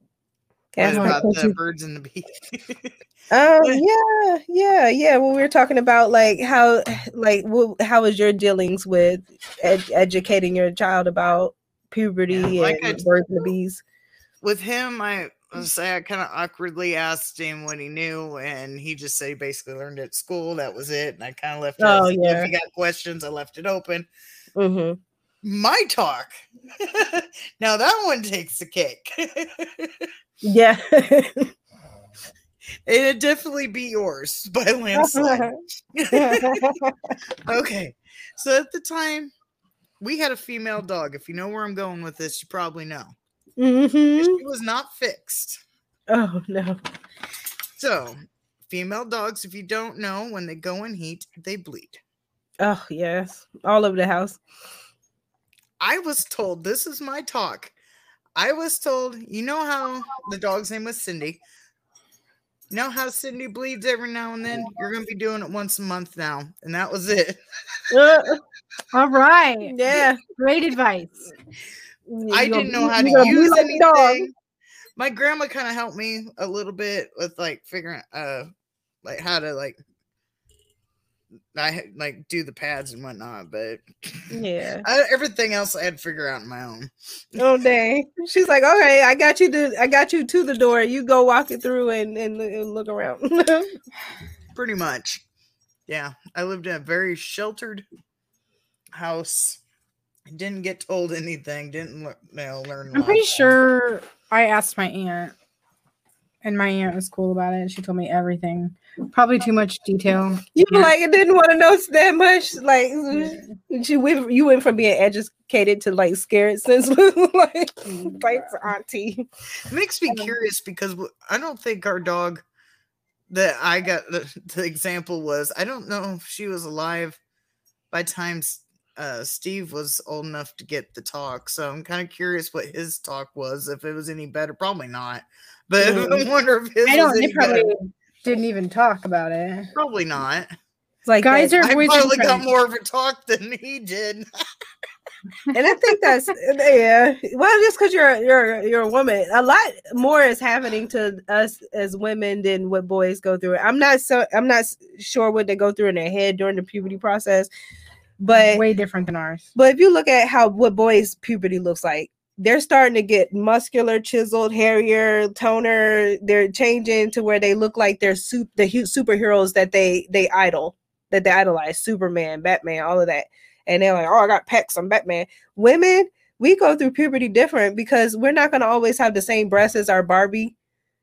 About the birds and the bees? Um, Yeah. yeah, yeah. When we were talking about like how, like, wh- how was your dealings with ed- educating your child about puberty Yeah, like and t- birds and the bees? With him, I say I kind of awkwardly asked him what he knew, and he just said he basically learned it at school. That was it, and I kind of left it. Oh, as- yeah. If he got questions, I left it open. Mm-hmm. My talk. now that one takes the cake. Yeah. It'd definitely be yours by landslide. okay. So at the time, we had a female dog. If you know where I'm going with this, you probably know. Hmm She was not fixed. Oh no. So, female dogs, if you don't know, when they go in heat, they bleed. Oh yes, all over the house. I was told, this is my talk. I was told, you know how the dog's name was Cindy. You know how Cindy bleeds every now and then? You're going to be doing it once a month now. And that was it. Uh, All right. yeah. Great advice. I didn't know how to use like anything. My grandma kind of helped me a little bit with like figuring uh like how to like I like do the pads and whatnot, but Yeah. I, everything else I had to figure out on my own. Oh dang. She's like, okay, I got you to I got you to the door. You go walk it through and, and, and look around. Pretty much. Yeah, I lived in a very sheltered house. Didn't get told anything. Didn't lear- you know, learn. I'm pretty sure I asked my aunt, and my aunt was cool about it. She told me everything. Probably too much detail. you Yeah. like it didn't want to know that much. Like she went you went from being educated to like scared since like thanks, auntie. It makes me Um, curious because I don't think our dog that I got the, the example was I don't know if she was alive by time s- uh, Steve was old enough to get the talk. So I'm kind of curious what his talk was. If it was any better, probably not. But Mm. I wonder if his I don't. They any probably better. didn't even talk about it. Probably not. It's like Guys that- are I voice probably got different. more of a talk than he did. and I think that's yeah. Well, just because you're you're you're a woman, a lot more is happening to us as women than what boys go through. I'm not so I'm not sure what they go through in their head during the puberty process, but Way different than ours. but if you look at how what boys puberty looks like, they're starting to get muscular, chiseled, hairier, toner. They're changing to where they look like they're soup the superheroes that they they idol that they idolize, Superman, Batman, all of that. And they're like, oh, I got pecs, I'm Batman. Women, we go through puberty different because we're not gonna always have the same breasts as our Barbie.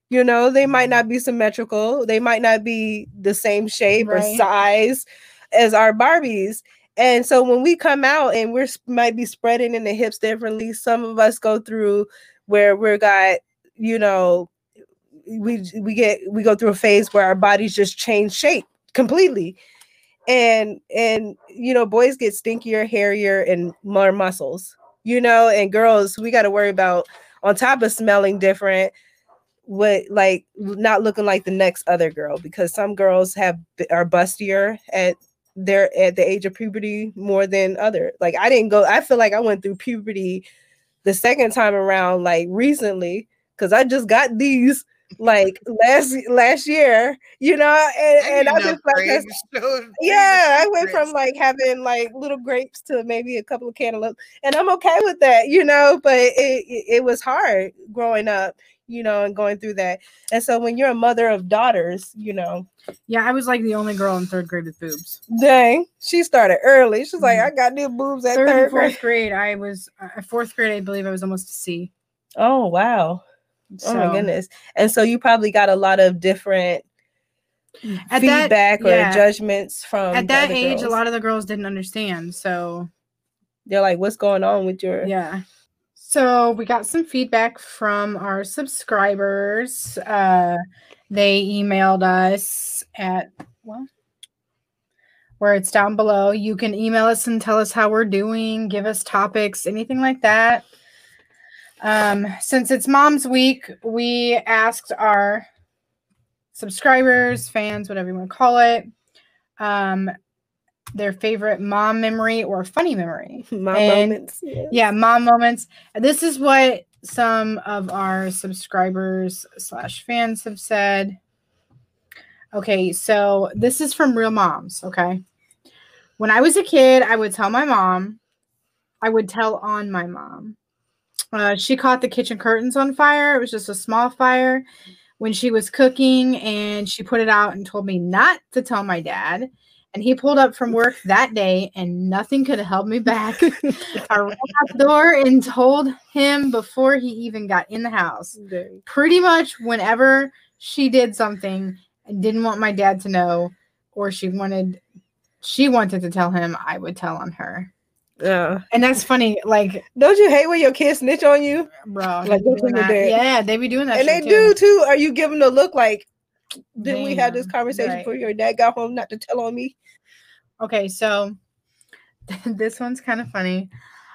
You know, they might not be symmetrical, they might not be the same shape or size as our Barbies. And so when we come out and we're might be spreading in the hips differently, some of us go through where we're got, you know, we we get we go through a phase where our bodies just change shape completely. And and you know, boys get stinkier, hairier, and more muscles, you know, and girls, we gotta worry about on top of smelling different, what like not looking like the next other girl because some girls have are bustier at they're at the age of puberty more than other. Like I didn't go. I feel like I went through puberty the second time around, like recently, because I just got these like last last year, you know, and, and I just like yeah, I went from like having like little grapes to maybe a couple of cantaloupes, and I'm okay with that, you know. But it it was hard growing up, you know, and going through that. And so when you're a mother of daughters, you know, Yeah, I was like the only girl in third grade with boobs. dang, she started early. She's like, Mhm. I got new boobs at Third third, and grade. fourth grade, I was uh, fourth grade. I believe I was almost a C. Oh wow. Oh my goodness. And so you probably got a lot of different At that- feedback or yeah. judgments from At that age, a lot of the girls didn't understand. So they're like, what's going on with your Yeah. So we got some feedback from our subscribers. Uh, they emailed us at well, where it's down below. You can email us and tell us how we're doing, give us topics, anything like that. Um, since it's Mom's Week, we asked our subscribers, fans, whatever you want to call it, um, their favorite mom memory or funny memory Mom And- moments? Yeah. yeah mom moments and this is what some of our subscribers slash fans have said. Okay, so this is from real moms. Okay. When I was a kid, I would tell my mom, I would tell on my mom. Uh, she caught the kitchen curtains on fire. It was just a small fire when she was cooking, and she put it out and told me not to tell my dad. And he pulled up from work that day, and nothing could have held me back. I ran out the door and told him before he even got in the house. Dang. Pretty much whenever she did something and didn't want my dad to know, or she wanted she wanted to tell him, I would tell on her. Yeah. And that's funny, like, Don't you hate when your kids snitch on you? bro, Like, they be doing that. yeah, they be doing that. and they shit do too. Are you giving a look like didn't we have this conversation right. before your dad got home not to tell on me? Okay, so this one's kind of funny.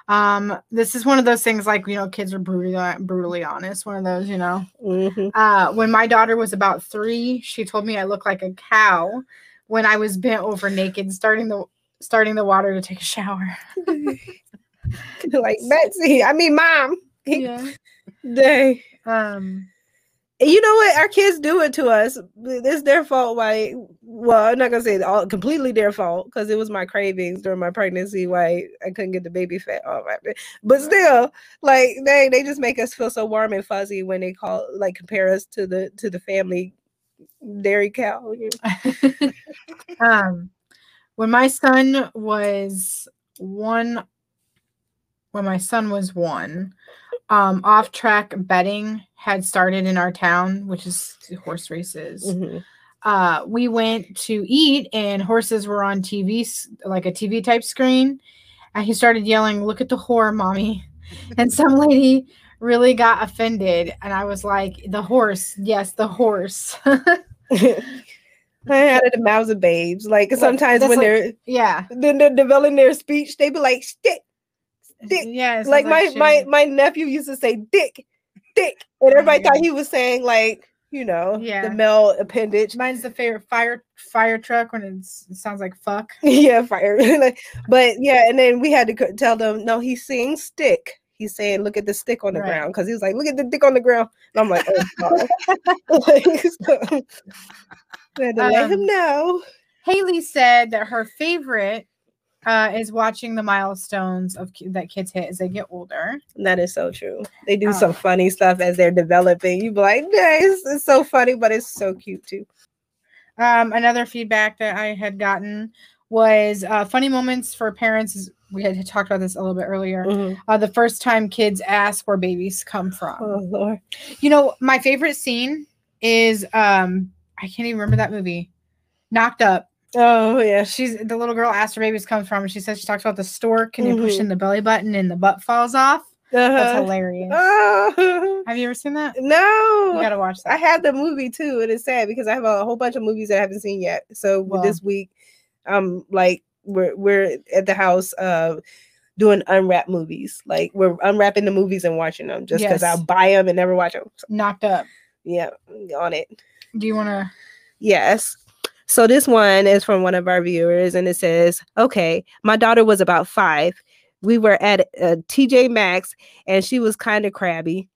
Um, this is one of those things like you know, kids are brutally brutally honest. One of those, you know. Mhm. Uh, when my daughter was about three, she told me I look like a cow when I was bent over naked, starting the starting the water to take a shower. like Betsy, I mean mom. yeah. Dang. Um. You know what? Our kids do it to us. It's their fault. Why? Well, I'm not gonna say all completely their fault because it was my cravings during my pregnancy. Why I couldn't get the baby fat off. But still, like they they just make us feel so warm and fuzzy when they call like compare us to the to the family dairy cow. um, when my son was one, when my son was one, um, off track betting had started in our town, which is horse races. Mhm. Uh, we went to eat, and horses were on TV, like a TV type screen. And he started yelling, Look at the whore, mommy. And some lady really got offended. And I was like, The horse. Yes, the horse. out of the mouths of babes. Like sometimes that's when like- they're yeah. then they're developing their speech, they be like stick. Dick. Yeah. sounds Like my my my nephew used to say dick, dick, and everybody thought he was saying like you know Yeah. the male appendage. Mine's the favorite fire fire truck when it's, it sounds like fuck. yeah, fire. But yeah, and then we had to tell them no, he's saying stick. He's saying look at the stick on the Right. ground because he was like look at the dick on the ground. And I'm like oh. Like, so, we had to let him Um, know. Haley said that her favorite uh, is watching the milestones of that kids hit as they get older. That is so true. They do some funny stuff as they're developing. You be like, yeah, it's, it's so funny, but it's so cute too. Um, another feedback that I had gotten was uh, funny moments for parents. We had talked about this a little bit earlier. Uh, the first time kids ask where babies come from. Oh Lord. You know, my favorite scene is um, I can't even remember that movie. Knocked Up. Oh yeah. She's the little girl asked where babies come from, and she says she talks about the stork and you push Mhm. in the belly button and the butt falls off. That's Uh-huh. hilarious. Oh, Have you ever seen that? no. You gotta watch that. I have the movie too, and it's sad because I have a whole bunch of movies that I haven't seen yet. So Well. this week, um, like we're we're at the house uh doing unwrap movies. Like we're unwrapping the movies and watching them just because Yes. I'll buy them and never watch them. Knocked Up. yeah, on it. Do you want to? Yes. So this one is from one of our viewers, and it says, "Okay, my daughter was about five. We were at uh, TJ Maxx, and she was kind of crabby.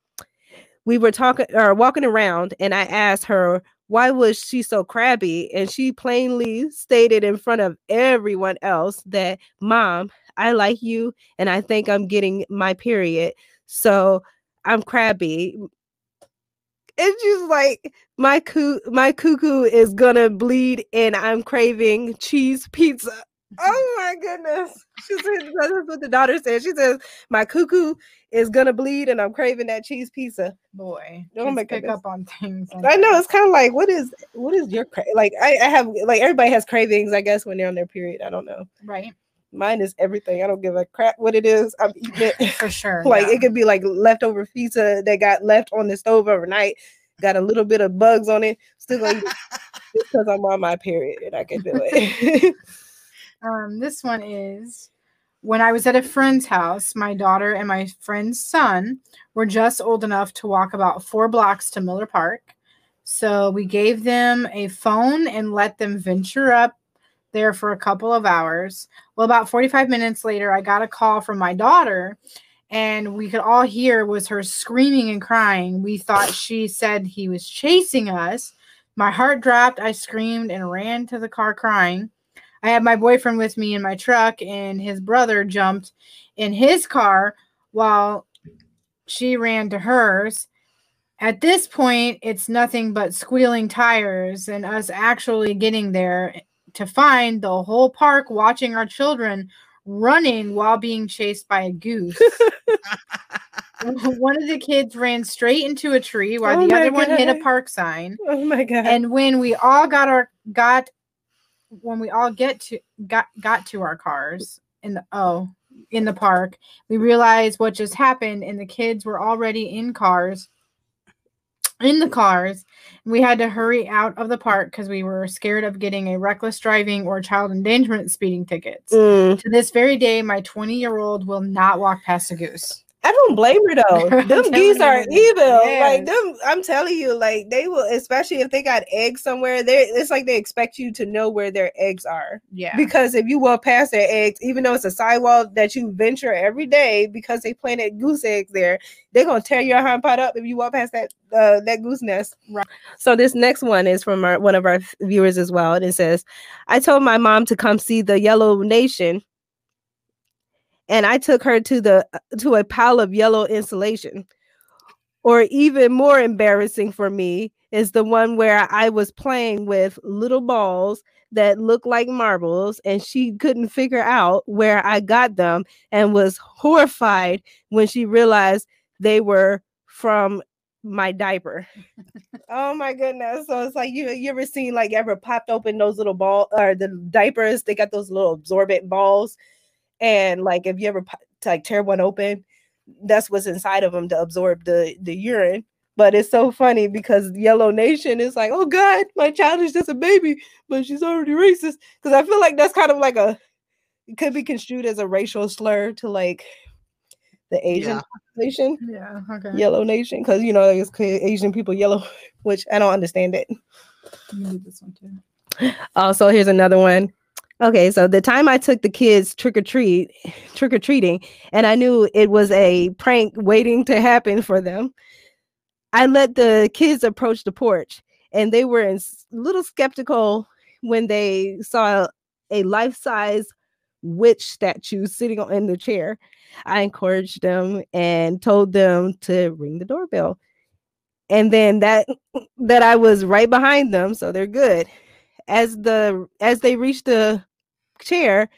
We were talking or walking around, and I asked her why was she so crabby, and she plainly stated in front of everyone else that, "Mom, I like you, and I think I'm getting my period, so I'm crabby." And she's like, my coo my cuckoo is gonna bleed and I'm craving cheese pizza. Oh my goodness. She said that's what the daughter said. She says, My cuckoo is gonna bleed and I'm craving that cheese pizza. Boy, Oh kids my pick up on things. like I know it's kind of like what is what is your cra- like I, I have like everybody has cravings, I guess, when they're on their period. I don't know. right Mine is everything. I don't give a crap what it is. I'm eating it. for sure. like yeah. it could be like leftover pizza that got left on the stove overnight, got a little bit of bugs on it, still eat because I'm on my period and I can do it. Um, this one is when I was at a friend's house, my daughter and my friend's son were just old enough to walk about four blocks to Miller Park. So we gave them a phone and let them venture up there for a couple of hours. Well, about 45 minutes later, I got a call from my daughter and we could all hear was her screaming and crying. We thought she said he was chasing us. My heart dropped. I screamed and ran to the car crying. I had my boyfriend with me in my truck, and his brother jumped in his car while she ran to hers. At this point, it's nothing but squealing tires and us actually getting there to find the whole park watching our children running while being chased by a goose. one of the kids ran straight into a tree while Oh the other one hit a park sign. Oh my god. And when we all got our got when we all get to got got to our cars in the oh in the park, we realized what just happened and the kids were already in cars in the cars. We had to hurry out of the park because we were scared of getting a reckless driving or child endangerment speeding tickets. Mm. To this very day, my 20 year old will not walk past a goose. I don't blame her though. Them geese are evil. Like them, I'm telling you, like they will, especially if they got eggs somewhere. They it's like they expect you to know where their eggs are. Yeah. Because if you walk past their eggs, even though it's a sidewalk that you venture every day, because they planted goose eggs there, they're gonna tear your hind part up if you walk past that uh, that goose nest. Right. So this next one is from our, one of our viewers as well, and it says, "I told my mom to come see the Yellow Nation." And I took her to the uh, to a pile of yellow insulation. Or even more embarrassing for me is the one where I was playing with little balls that looked like marbles and she couldn't figure out where I got them and was horrified when she realized they were from my diaper. oh my goodness. So it's like you you ever seen like ever popped open those little ball or the diapers, they got those little absorbent balls and like if you ever like tear one open that's what's inside of them to absorb the the urine but it's so funny because yellow nation is like oh god my child is just a baby but she's already racist because i feel like that's kind of like a it could be construed as a racial slur to like the asian Yeah. population yeah. Okay. yellow nation because you know it's asian people yellow which i don't understand it do this one too. Uh, also, here's another one. Okay, so the time I took the kids trick or treat, trick or treating, and I knew it was a prank waiting to happen for them. I let the kids approach the porch, and they were a little skeptical when they saw a life-size witch statue sitting in the chair. I encouraged them and told them to ring the doorbell. And then that that I was right behind them, so they're good as the as they reached the chair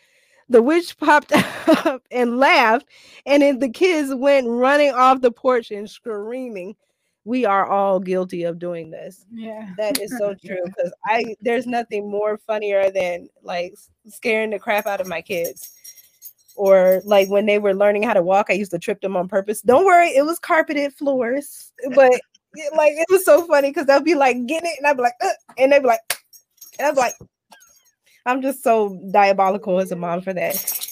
the witch popped up and laughed and then the kids went running off the porch and screaming we are all guilty of doing this. Yeah. that is so true because i there's nothing more funnier than like scaring the crap out of my kids. Or like when they were learning how to walk i used to trip them on purpose. Don't worry it was carpeted floors but it- like it was so funny because they'll be like getting it and i'd be like "Ugh," and they'd be like and I was like, I'm just so diabolical as a mom for that.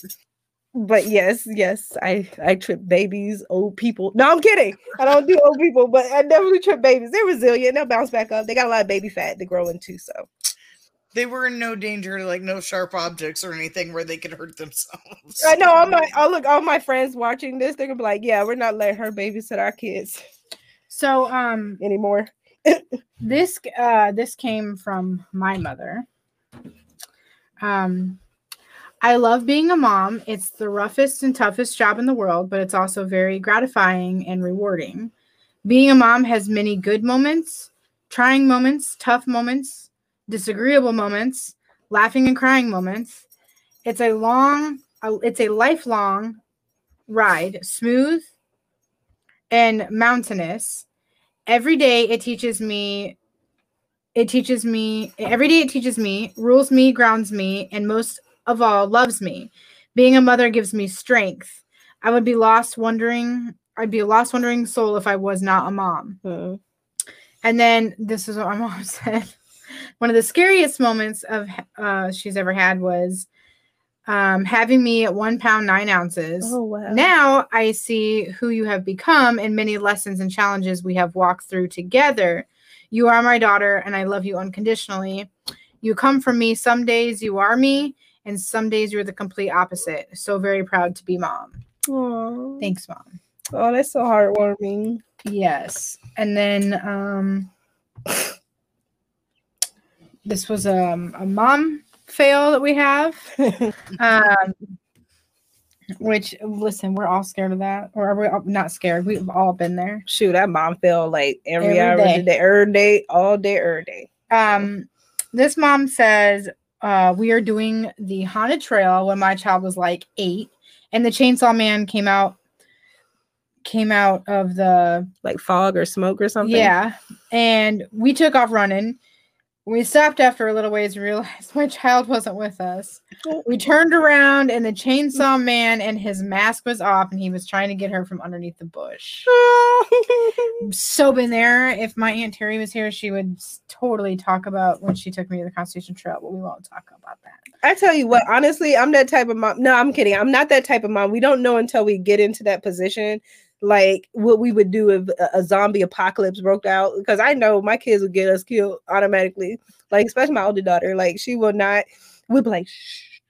But yes, yes, I I trip babies, old people. No, I'm kidding. I don't do old people, but I definitely trip babies. They're resilient. They'll bounce back up. They got a lot of baby fat to grow into. So They were in no danger, like no sharp objects or anything where they could hurt themselves. I know all my all look all my friends watching this. They're gonna be like, yeah, we're not letting her babysit our kids So um anymore. This uh this came from my mother. Um I love being a mom. It's the roughest and toughest job in the world, but it's also very gratifying and rewarding. Being a mom has many good moments, trying moments, tough moments, disagreeable moments, laughing and crying moments. It's a long it's a lifelong ride, smooth and mountainous every day it teaches me it teaches me every day it teaches me rules me grounds me and most of all loves me. Being a mother gives me strength. I would be lost wondering i'd be a lost wondering soul if i was not a mom. Mm. and then this is what my mom said. One of the scariest moments of uh, she's ever had was um, having me at one pound nine ounces Oh wow. now I see who you have become and many lessons and challenges we have walked through together. You are my daughter, and I love you unconditionally. You come from me. Some days you are me, and some days you're the complete opposite. So very proud to be mom. Aw. Thanks, mom. Oh, that's so heartwarming. Yes. And then um this was um, a mom fail that we have. Um which listen, we're all scared of that. Or are we all- not scared? We've all been there. Shoot, that mom fell like every, Every hour day. of the day, every day, all day, every day. Um this mom says uh we are doing the haunted trail when my child was like eight and the chainsaw man came out came out of the Like fog or smoke or something. Yeah. And we took off running. We stopped after a little ways and realized my child wasn't with us. Oh. We turned around and the chainsaw man and his mask was off and he was trying to get her from underneath the bush. Oh. So been there. If my Aunt Terry was here, she would totally talk about when she took me to the Constitution Trail, but we won't talk about that. I tell you what, honestly, I'm that type of mom. No, I'm kidding. I'm not that type of mom. We don't know until we get into that position, like what we would do if a, a zombie apocalypse broke out. Because I know my kids would get us killed automatically. Like, especially my older daughter. Like, she will not. We'd be like, shh.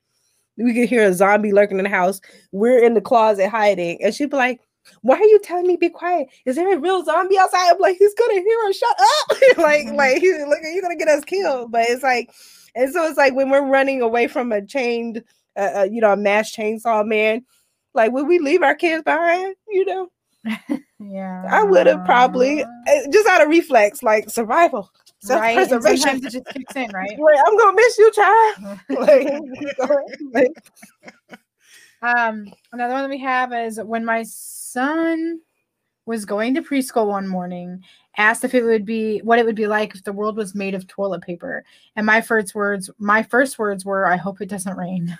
We could hear a zombie lurking in the house. We're in the closet hiding, and she'd be like. Why are you telling me be quiet? Is there a real zombie outside? I'm like, he's gonna hear us. Shut up! like, Mhm. like, he's look, you're gonna get us killed. But it's like, and so it's like when we're running away from a chained, uh, uh, you know, a mass chainsaw man, like would we leave our kids behind? You know, Yeah. I would have probably uh, just out of reflex, like survival, Right. Self-preservation. sometimes it just kicks in, right? Right, I'm gonna miss you, child. like, like, Um, another one that we have is when my son was going to preschool one morning, asked if it would be what it would be like if the world was made of toilet paper. And my first words, my first words were, I hope it doesn't rain.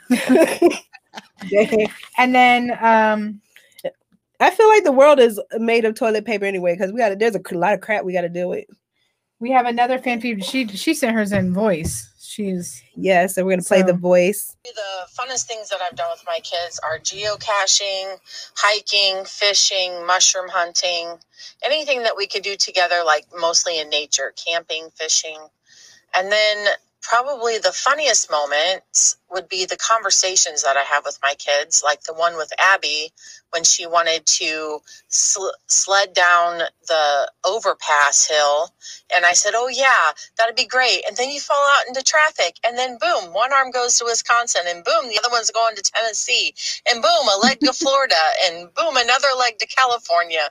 And then um I feel like the world is made of toilet paper anyway, because we got to there's a lot of crap we got to deal with. we have another fan feed. She she sent hers in voice. She's Yeah, so we're gonna play the voice. The funnest things that I've done with my kids are geocaching, hiking, fishing, mushroom hunting, anything that we could do together, like mostly in nature, camping, fishing. And then probably the funniest moments would be the conversations that I have with my kids, like the one with Abby when she wanted to sl- sled down the overpass hill. And I said, Oh, yeah, that'd be great. And then you fall out into traffic, and then boom, one arm goes to Wisconsin, and boom, the other one's going to Tennessee, and boom, a leg to Florida, and boom, another leg to California.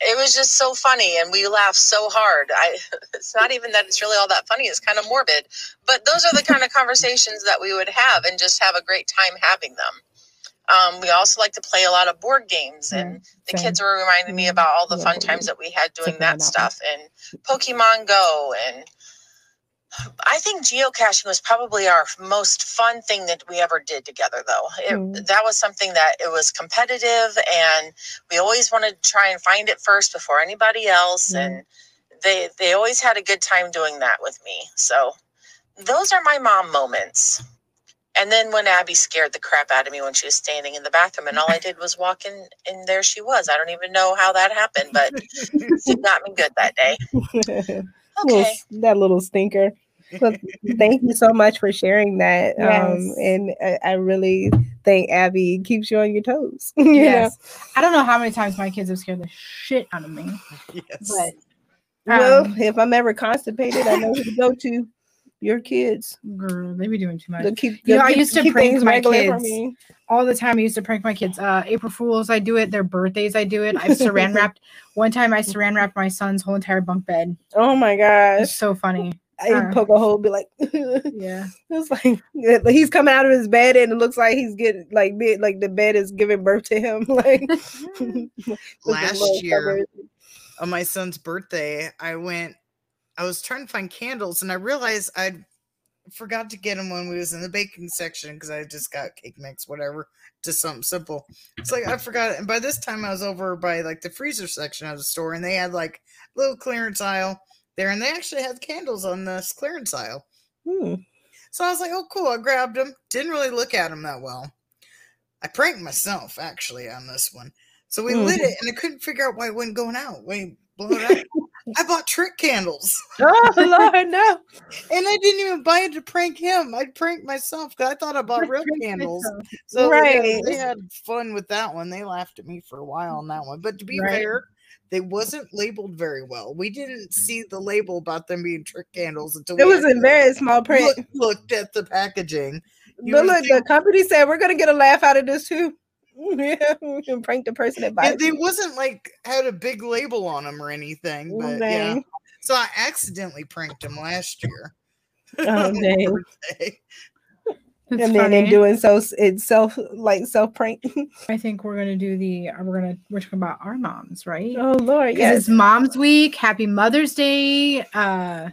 It was just so funny, and we laughed so hard. I, it's not even that it's really all that funny; it's kind of morbid. But those are the kind of conversations that we would have, and just have a great time having them. Um, we also like to play a lot of board games, and the same. kids were reminding me Mm, about all the fun times that we had doing that stuff and Pokemon Go and I think geocaching was probably our most fun thing that we ever did together though. It, Mm. That was something that it was competitive and we always wanted to try and find it first before anybody else Mm. and they they always had a good time doing that with me. So those are my mom moments. And then when Abby scared the crap out of me when she was standing in the bathroom, and all I did was walk in, and there she was. I don't even know how that happened, but it got me good that day. Okay. s- that little stinker. So thank you so much for sharing that. Um, and I, I really think Abby keeps you on your toes. you know? yes. I don't know how many times my kids have scared the shit out of me, Yes. but Well, Um, if I'm ever constipated, I know who to go to. Your kids. girl, they be doing too much. They'll keep, You know, they'll I used to prank my kids. all the time. I used to prank my kids. Uh, April Fools, I do it. Their birthdays, I do it. I've saran wrapped. One time, I saran wrapped my son's whole entire bunk bed. Oh my It's gosh. so funny. I uh, poke a hole, be like, yeah. it's Yeah, like he's coming out of his bed and it looks like he's getting like bed, like the bed is giving birth to him. Like Last year, cupboard. on my son's birthday, I went. I was trying to find candles, and I realized I forgot to get them when we was in the baking section because I just got cake mix, whatever, just something simple. It's like I forgot it, and by this time I was over by like the freezer section of the store, and they had like a little clearance aisle there, and they actually had candles on this clearance aisle. Hmm. So I was like, "Oh, cool!" I grabbed them. Didn't really look at them that well. I pranked myself actually on this one. So we Mm. lit it, and I couldn't figure out why it wasn't going out. We blew it out. I bought trick candles. oh Lord, no. And I didn't even buy it to prank him. I pranked myself because I thought I bought real candles. So Right. they had fun with that one. They laughed at me for a while on that one. But to be Right. fair, they wasn't labeled very well. We didn't see the label about them being trick candles until It we was in very small print. look- looked at the packaging. you but look, the company said we're gonna get a laugh out of this too. Yeah, we can prank the person that buys It, it it. wasn't like had a big label on them or anything. But yeah. So I accidentally pranked him last year. Oh, dang. birthday. It's and then funny. in doing so, it's self like self prank. I think we're gonna do the. uh, We're gonna we're talking about our moms, right? oh Lord, yes. it's Mom's Week. Happy Mother's Day. Uh,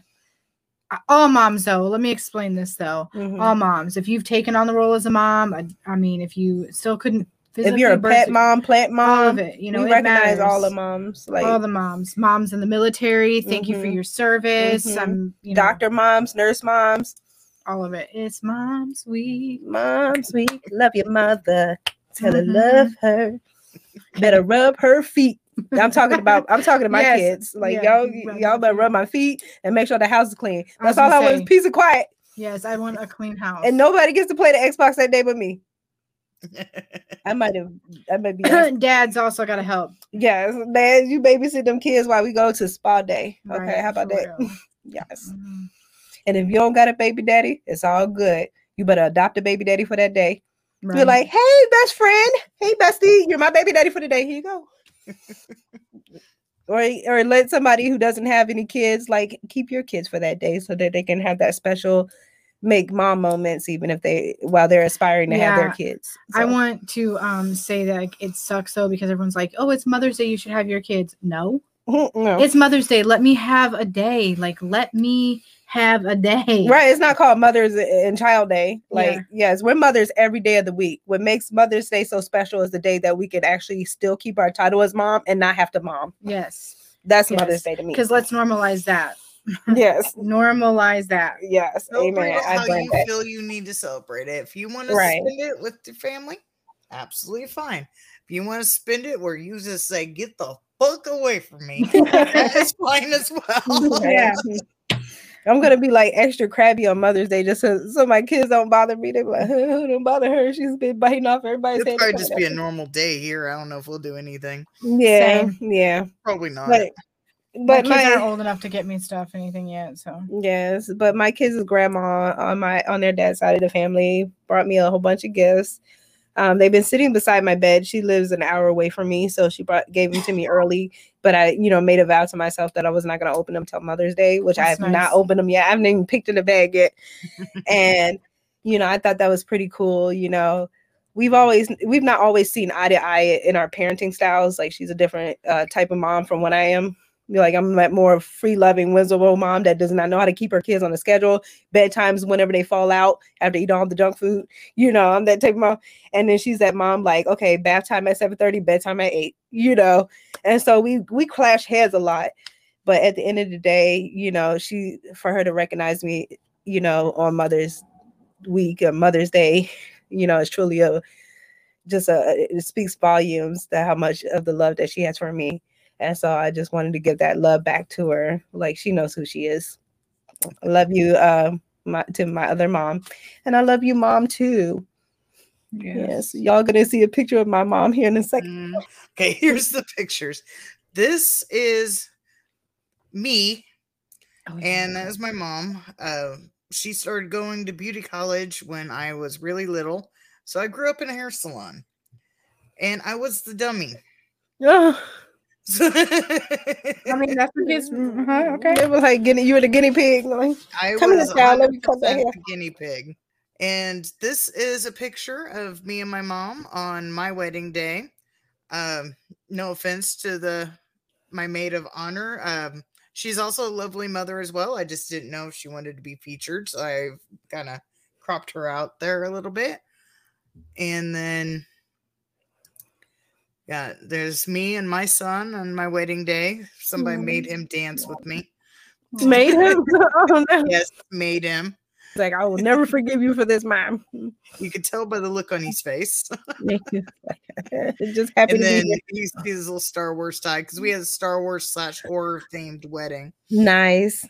all moms, though. Let me explain this though. Mhm. All moms. If you've taken on the role as a mom, I, I mean, if you still couldn't, if you're a pet mom, plant mom, all of it, you know, we recognize all the moms, like all the moms, moms in the military. Thank you for Mhm. your service. Mhm. I'm, you know, doctor moms, nurse moms, all of it. It's Mom's Week. moms. We love your mother. Tell her Mhm. love her. Better rub her feet. I'm talking about. I'm talking to my Yes, kids. Like yeah, y'all, y'all better rub my feet and make sure the house is clean. I That's all gonna I want is peace and quiet. Yes, I want a clean house. And nobody gets to play the Xbox that day but me. I might have. I might be. Dad's also got to help. yes, dad, You babysit them kids while we go to spa day. Okay, Right, how about that? real. yes. Mhm. And if you don't got a baby daddy, it's all good. You better adopt a baby daddy for that day. You're like, hey, best friend, hey, bestie, you're my baby daddy for the day. Here you go. or or let somebody who doesn't have any kids like keep your kids for that day so that they can have that special make mom moments even if they while they're aspiring to have their Yeah. kids. I want to um say that like, it sucks though because everyone's like, "Oh, it's Mother's Day. You should have your kids." No, no. it's Mother's Day. Let me have a day. Like, let me have a day. Right, it's not called Mother's and Child Day. Like, Yeah. yes, we're mothers every day of the week. What makes Mother's Day so special is the day that we can actually still keep our title as mom and not have to mom. Yes, That's Yes, Mother's Day to me. because let's normalize that. yes, Normalize that. yes, Celebrate amen. it I how you that. feel you need to celebrate it. If you want to Right. spend it with your family, absolutely fine. If you want to spend it where you just say, get the fuck away from me, that's fine as well. Yeah. I'm gonna be like extra crabby on Mother's Day just so, so my kids don't bother me. They're like, who don't bother her. She's been biting off everybody's It'll head. probably just be a normal day here. I don't know if we'll do anything. yeah, Same. yeah. Probably not. But My but kids my, aren't old enough to get me stuff anything yet. So Yes, but my kids' grandma on my on their dad's side of the family brought me a whole bunch of gifts. Um, they've been sitting beside my bed. She lives an hour away from me, so she brought gave them to me early. But I, you know, made a vow to myself that I was not going to open them till Mother's Day, which I have That's not opened them yet. I haven't even picked in the bag yet. and you know, I thought that was pretty cool. You know, we've always we've not always seen eye to eye in our parenting styles. Like she's a different uh, type of mom from what I am. Like I'm that more free loving, whimsical mom that does not know how to keep her kids on a schedule. Bedtimes whenever they fall out after eating all the junk food. You know, I'm that type of mom. And then she's that mom like, okay, bath time at 7:30, bedtime at 8, you know. And so we we clash heads a lot. But at the end of the day, you know, she for her to recognize me, you know, on Mother's Week or Mother's Day, you know, it's truly a just a it speaks volumes to how much of the love that she has for me. And so I just wanted to give that love back to her. Like she knows who she is. I love you, um, my to my other mom. And I love you, mom, too. Yes. Y'all gonna see a picture of my mom here in a second. Mm, Okay, here's the pictures. This is me, Oh, and that is my mom. Uh, she started going to beauty college when I was really little. So I grew up in a hair salon, and I was the dummy. Oh, So I mean, that's what kids. mhm, okay. It was like getting you were the guinea pig. Like, I Come here, was child, let me cut that hair. guinea pig. And this is a picture of me and my mom on my wedding day. Um, no offense to the my maid of honor. Um, she's also a lovely mother as well. I just didn't know if she wanted to be featured, so I kind of cropped her out there a little bit. And then yeah, there's me and my son on my wedding day. Somebody mm-hmm. made him dance with me. made him. oh, no. Yes, made him. like, I will never forgive you for this, mom. You could tell by the look on his face. It just happy and to then be here. he his little Star Wars tie because we had a Star Wars slash horror themed wedding. Nice.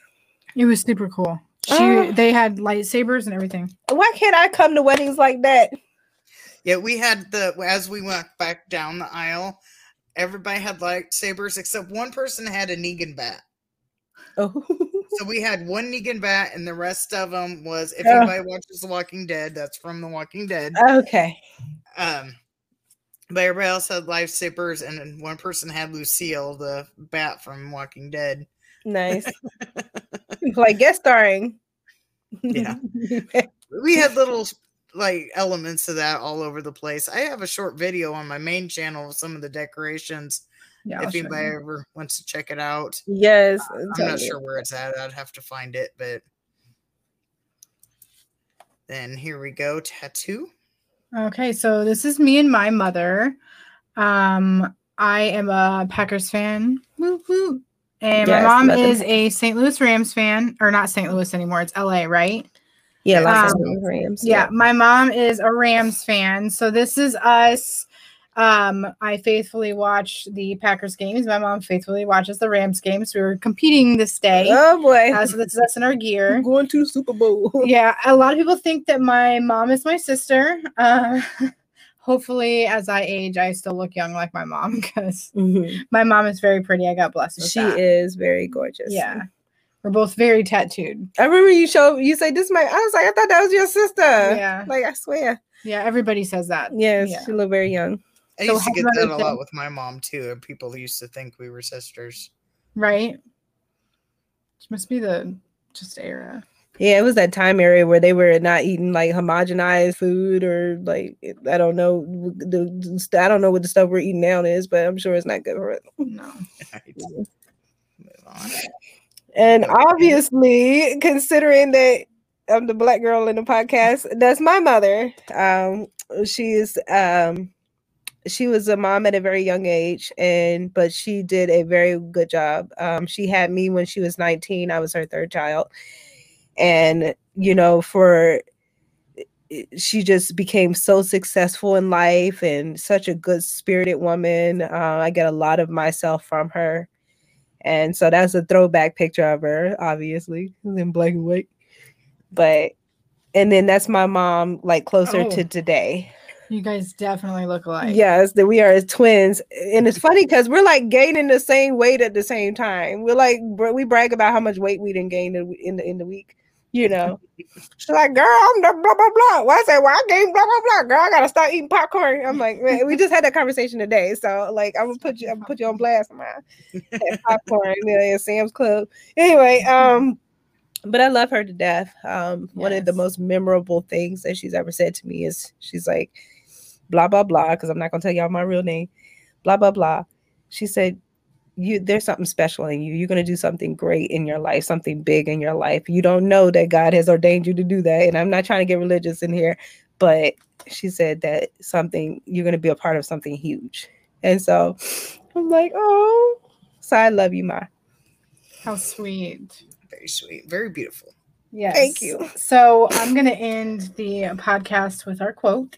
It was super cool. She, Oh. they had lightsabers and everything. Why can't I come to weddings like that? Yeah, we had the as we went back down the aisle, everybody had lightsabers except one person had a Negan bat. Oh, So we had one Negan bat, and the rest of them was if Oh. anybody watches The Walking Dead, that's from The Walking Dead. okay. Um, but everybody else had lightsabers, and one person had Lucille, the bat from Walking Dead. Nice. like guest starring. Yeah. We had little like elements of that all over the place. I have a short video on my main channel of some of the decorations. Yeah, I'll if anybody ever wants to check it out, yes. I'm not me. sure where it's at. I'd have to find it, but then here we go. Tattoo. Okay, so this is me and my mother. Um, I am a Packers fan. Woo woo. And my mom love is a St. Louis Rams fan, or not St. Louis anymore. It's LA, right? Yeah, Los Um, Rams. Yeah, my mom is a Rams fan. So this is us. Um, I faithfully watch the Packers games. My mom faithfully watches the Rams games. We were competing this day. Oh boy. Uh, so this is us in our gear. I'm going to Super Bowl. yeah a lot of people think that my mom is my sister uh hopefully as i age i still look young like my mom because Mhm. my mom is very pretty i got blessed She that. is very gorgeous. yeah we're both very tattooed I remember you showed you say this is my I was like, I thought that was your sister. yeah Like I swear. yeah everybody says that Yes, Yeah. she looked very young. I So used to get that a lot with my mom too. and People used to think we were sisters. right This must be the just era Yeah, it was that time area where they were not eating like homogenized food or like I don't know the, the I don't know what the stuff we're eating now is, but I'm sure it's not good for it. no Right. Move on. And obviously, considering that I'm the black girl in the podcast, that's my mother. Um, she's um, she was a mom at a very young age, and but she did a very good job. Um, she had me when she was 19. I was her third child, and you know, for she just became so successful in life and such a good spirited woman. Uh, I get a lot of myself from her. And so that's a throwback picture of her, obviously, in black and white. But and then that's my mom, like closer Oh. to today. you guys definitely look alike yes, that we are as twins, and it's funny because we're like gaining the same weight at the same time. We're like we brag about how much weight we didn't gain in, in the in the week. You know, she's like, "Girl, I'm the blah blah blah." Well, I said, "Well, I gained blah blah blah." Girl, I gotta start eating popcorn. I'm like, man, we just had that conversation today, so like, I'm gonna put you, I'm gonna put you on blast, man. Popcorn, yeah, Sam's Club. Anyway, um, but I love her to death. Um, one of the most memorable things that she's ever said to me is she's like, blah blah blah, because I'm not gonna tell y'all my real name, blah blah blah. She said, "You, there's something special in you. You're gonna do something great in your life, something big in your life. You don't know that God has ordained you to do that." And I'm not trying to get religious in here, but she said that something you're gonna be a part of something huge. And so I'm like, oh, so I love you, Ma. how sweet Very sweet. Very beautiful. Yes. Thank you. So I'm going to end the podcast with our quote.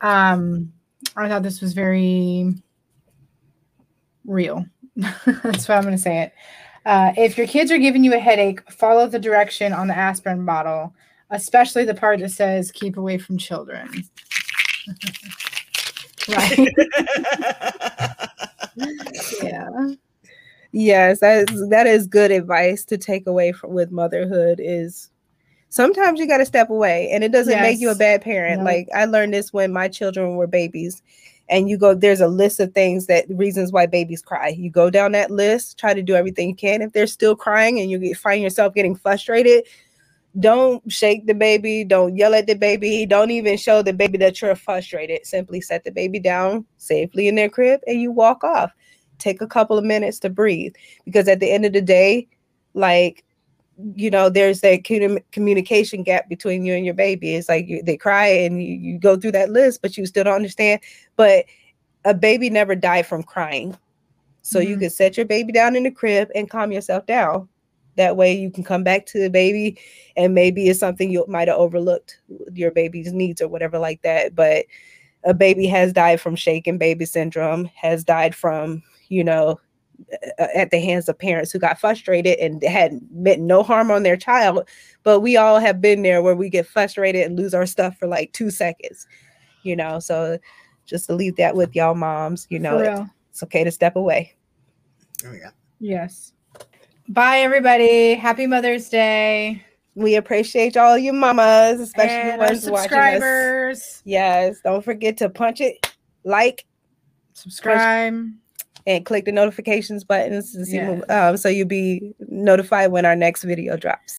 Um, I thought this was very real. That's what I'm going to say it. Uh, if your kids are giving you a headache, follow the direction on the aspirin bottle, especially the part that says "keep away from children." right? yeah. Yes, that is that is good advice to take away from with motherhood is sometimes you got to step away and it doesn't make you a bad parent. No. Like I learned this when my children were babies and you go there's a list of things that reasons why babies cry. You go down that list, try to do everything you can. If they're still crying and you find yourself getting frustrated, don't shake the baby, don't yell at the baby, don't even show the baby that you're frustrated. Simply set the baby down safely in their crib and you walk off take a couple of minutes to breathe because at the end of the day like you know there's that communication gap between you and your baby it's like you, they cry and you, you go through that list but you still don't understand but a baby never died from crying so you Mhm. could set your baby down in the crib and calm yourself down That way you can come back to the baby and maybe it's something you might have overlooked your baby's needs or whatever like that. But a baby has died from shaken baby syndrome, has died from, you know, Uh, uh, at the hands of parents who got frustrated and had meant no harm on their child. But we all have been there where we get frustrated and lose our stuff for like two seconds, you know. So just to leave that with y'all moms, you know, For it's okay to step away. Oh yeah. Yes. Bye, everybody. Happy Mother's Day. We appreciate all you mamas, especially the and our ones watching us. subscribers. Yes, don't forget to punch it, like, Subscribe. And click the notifications buttons to see when- um, so you'll be notified when our next video drops.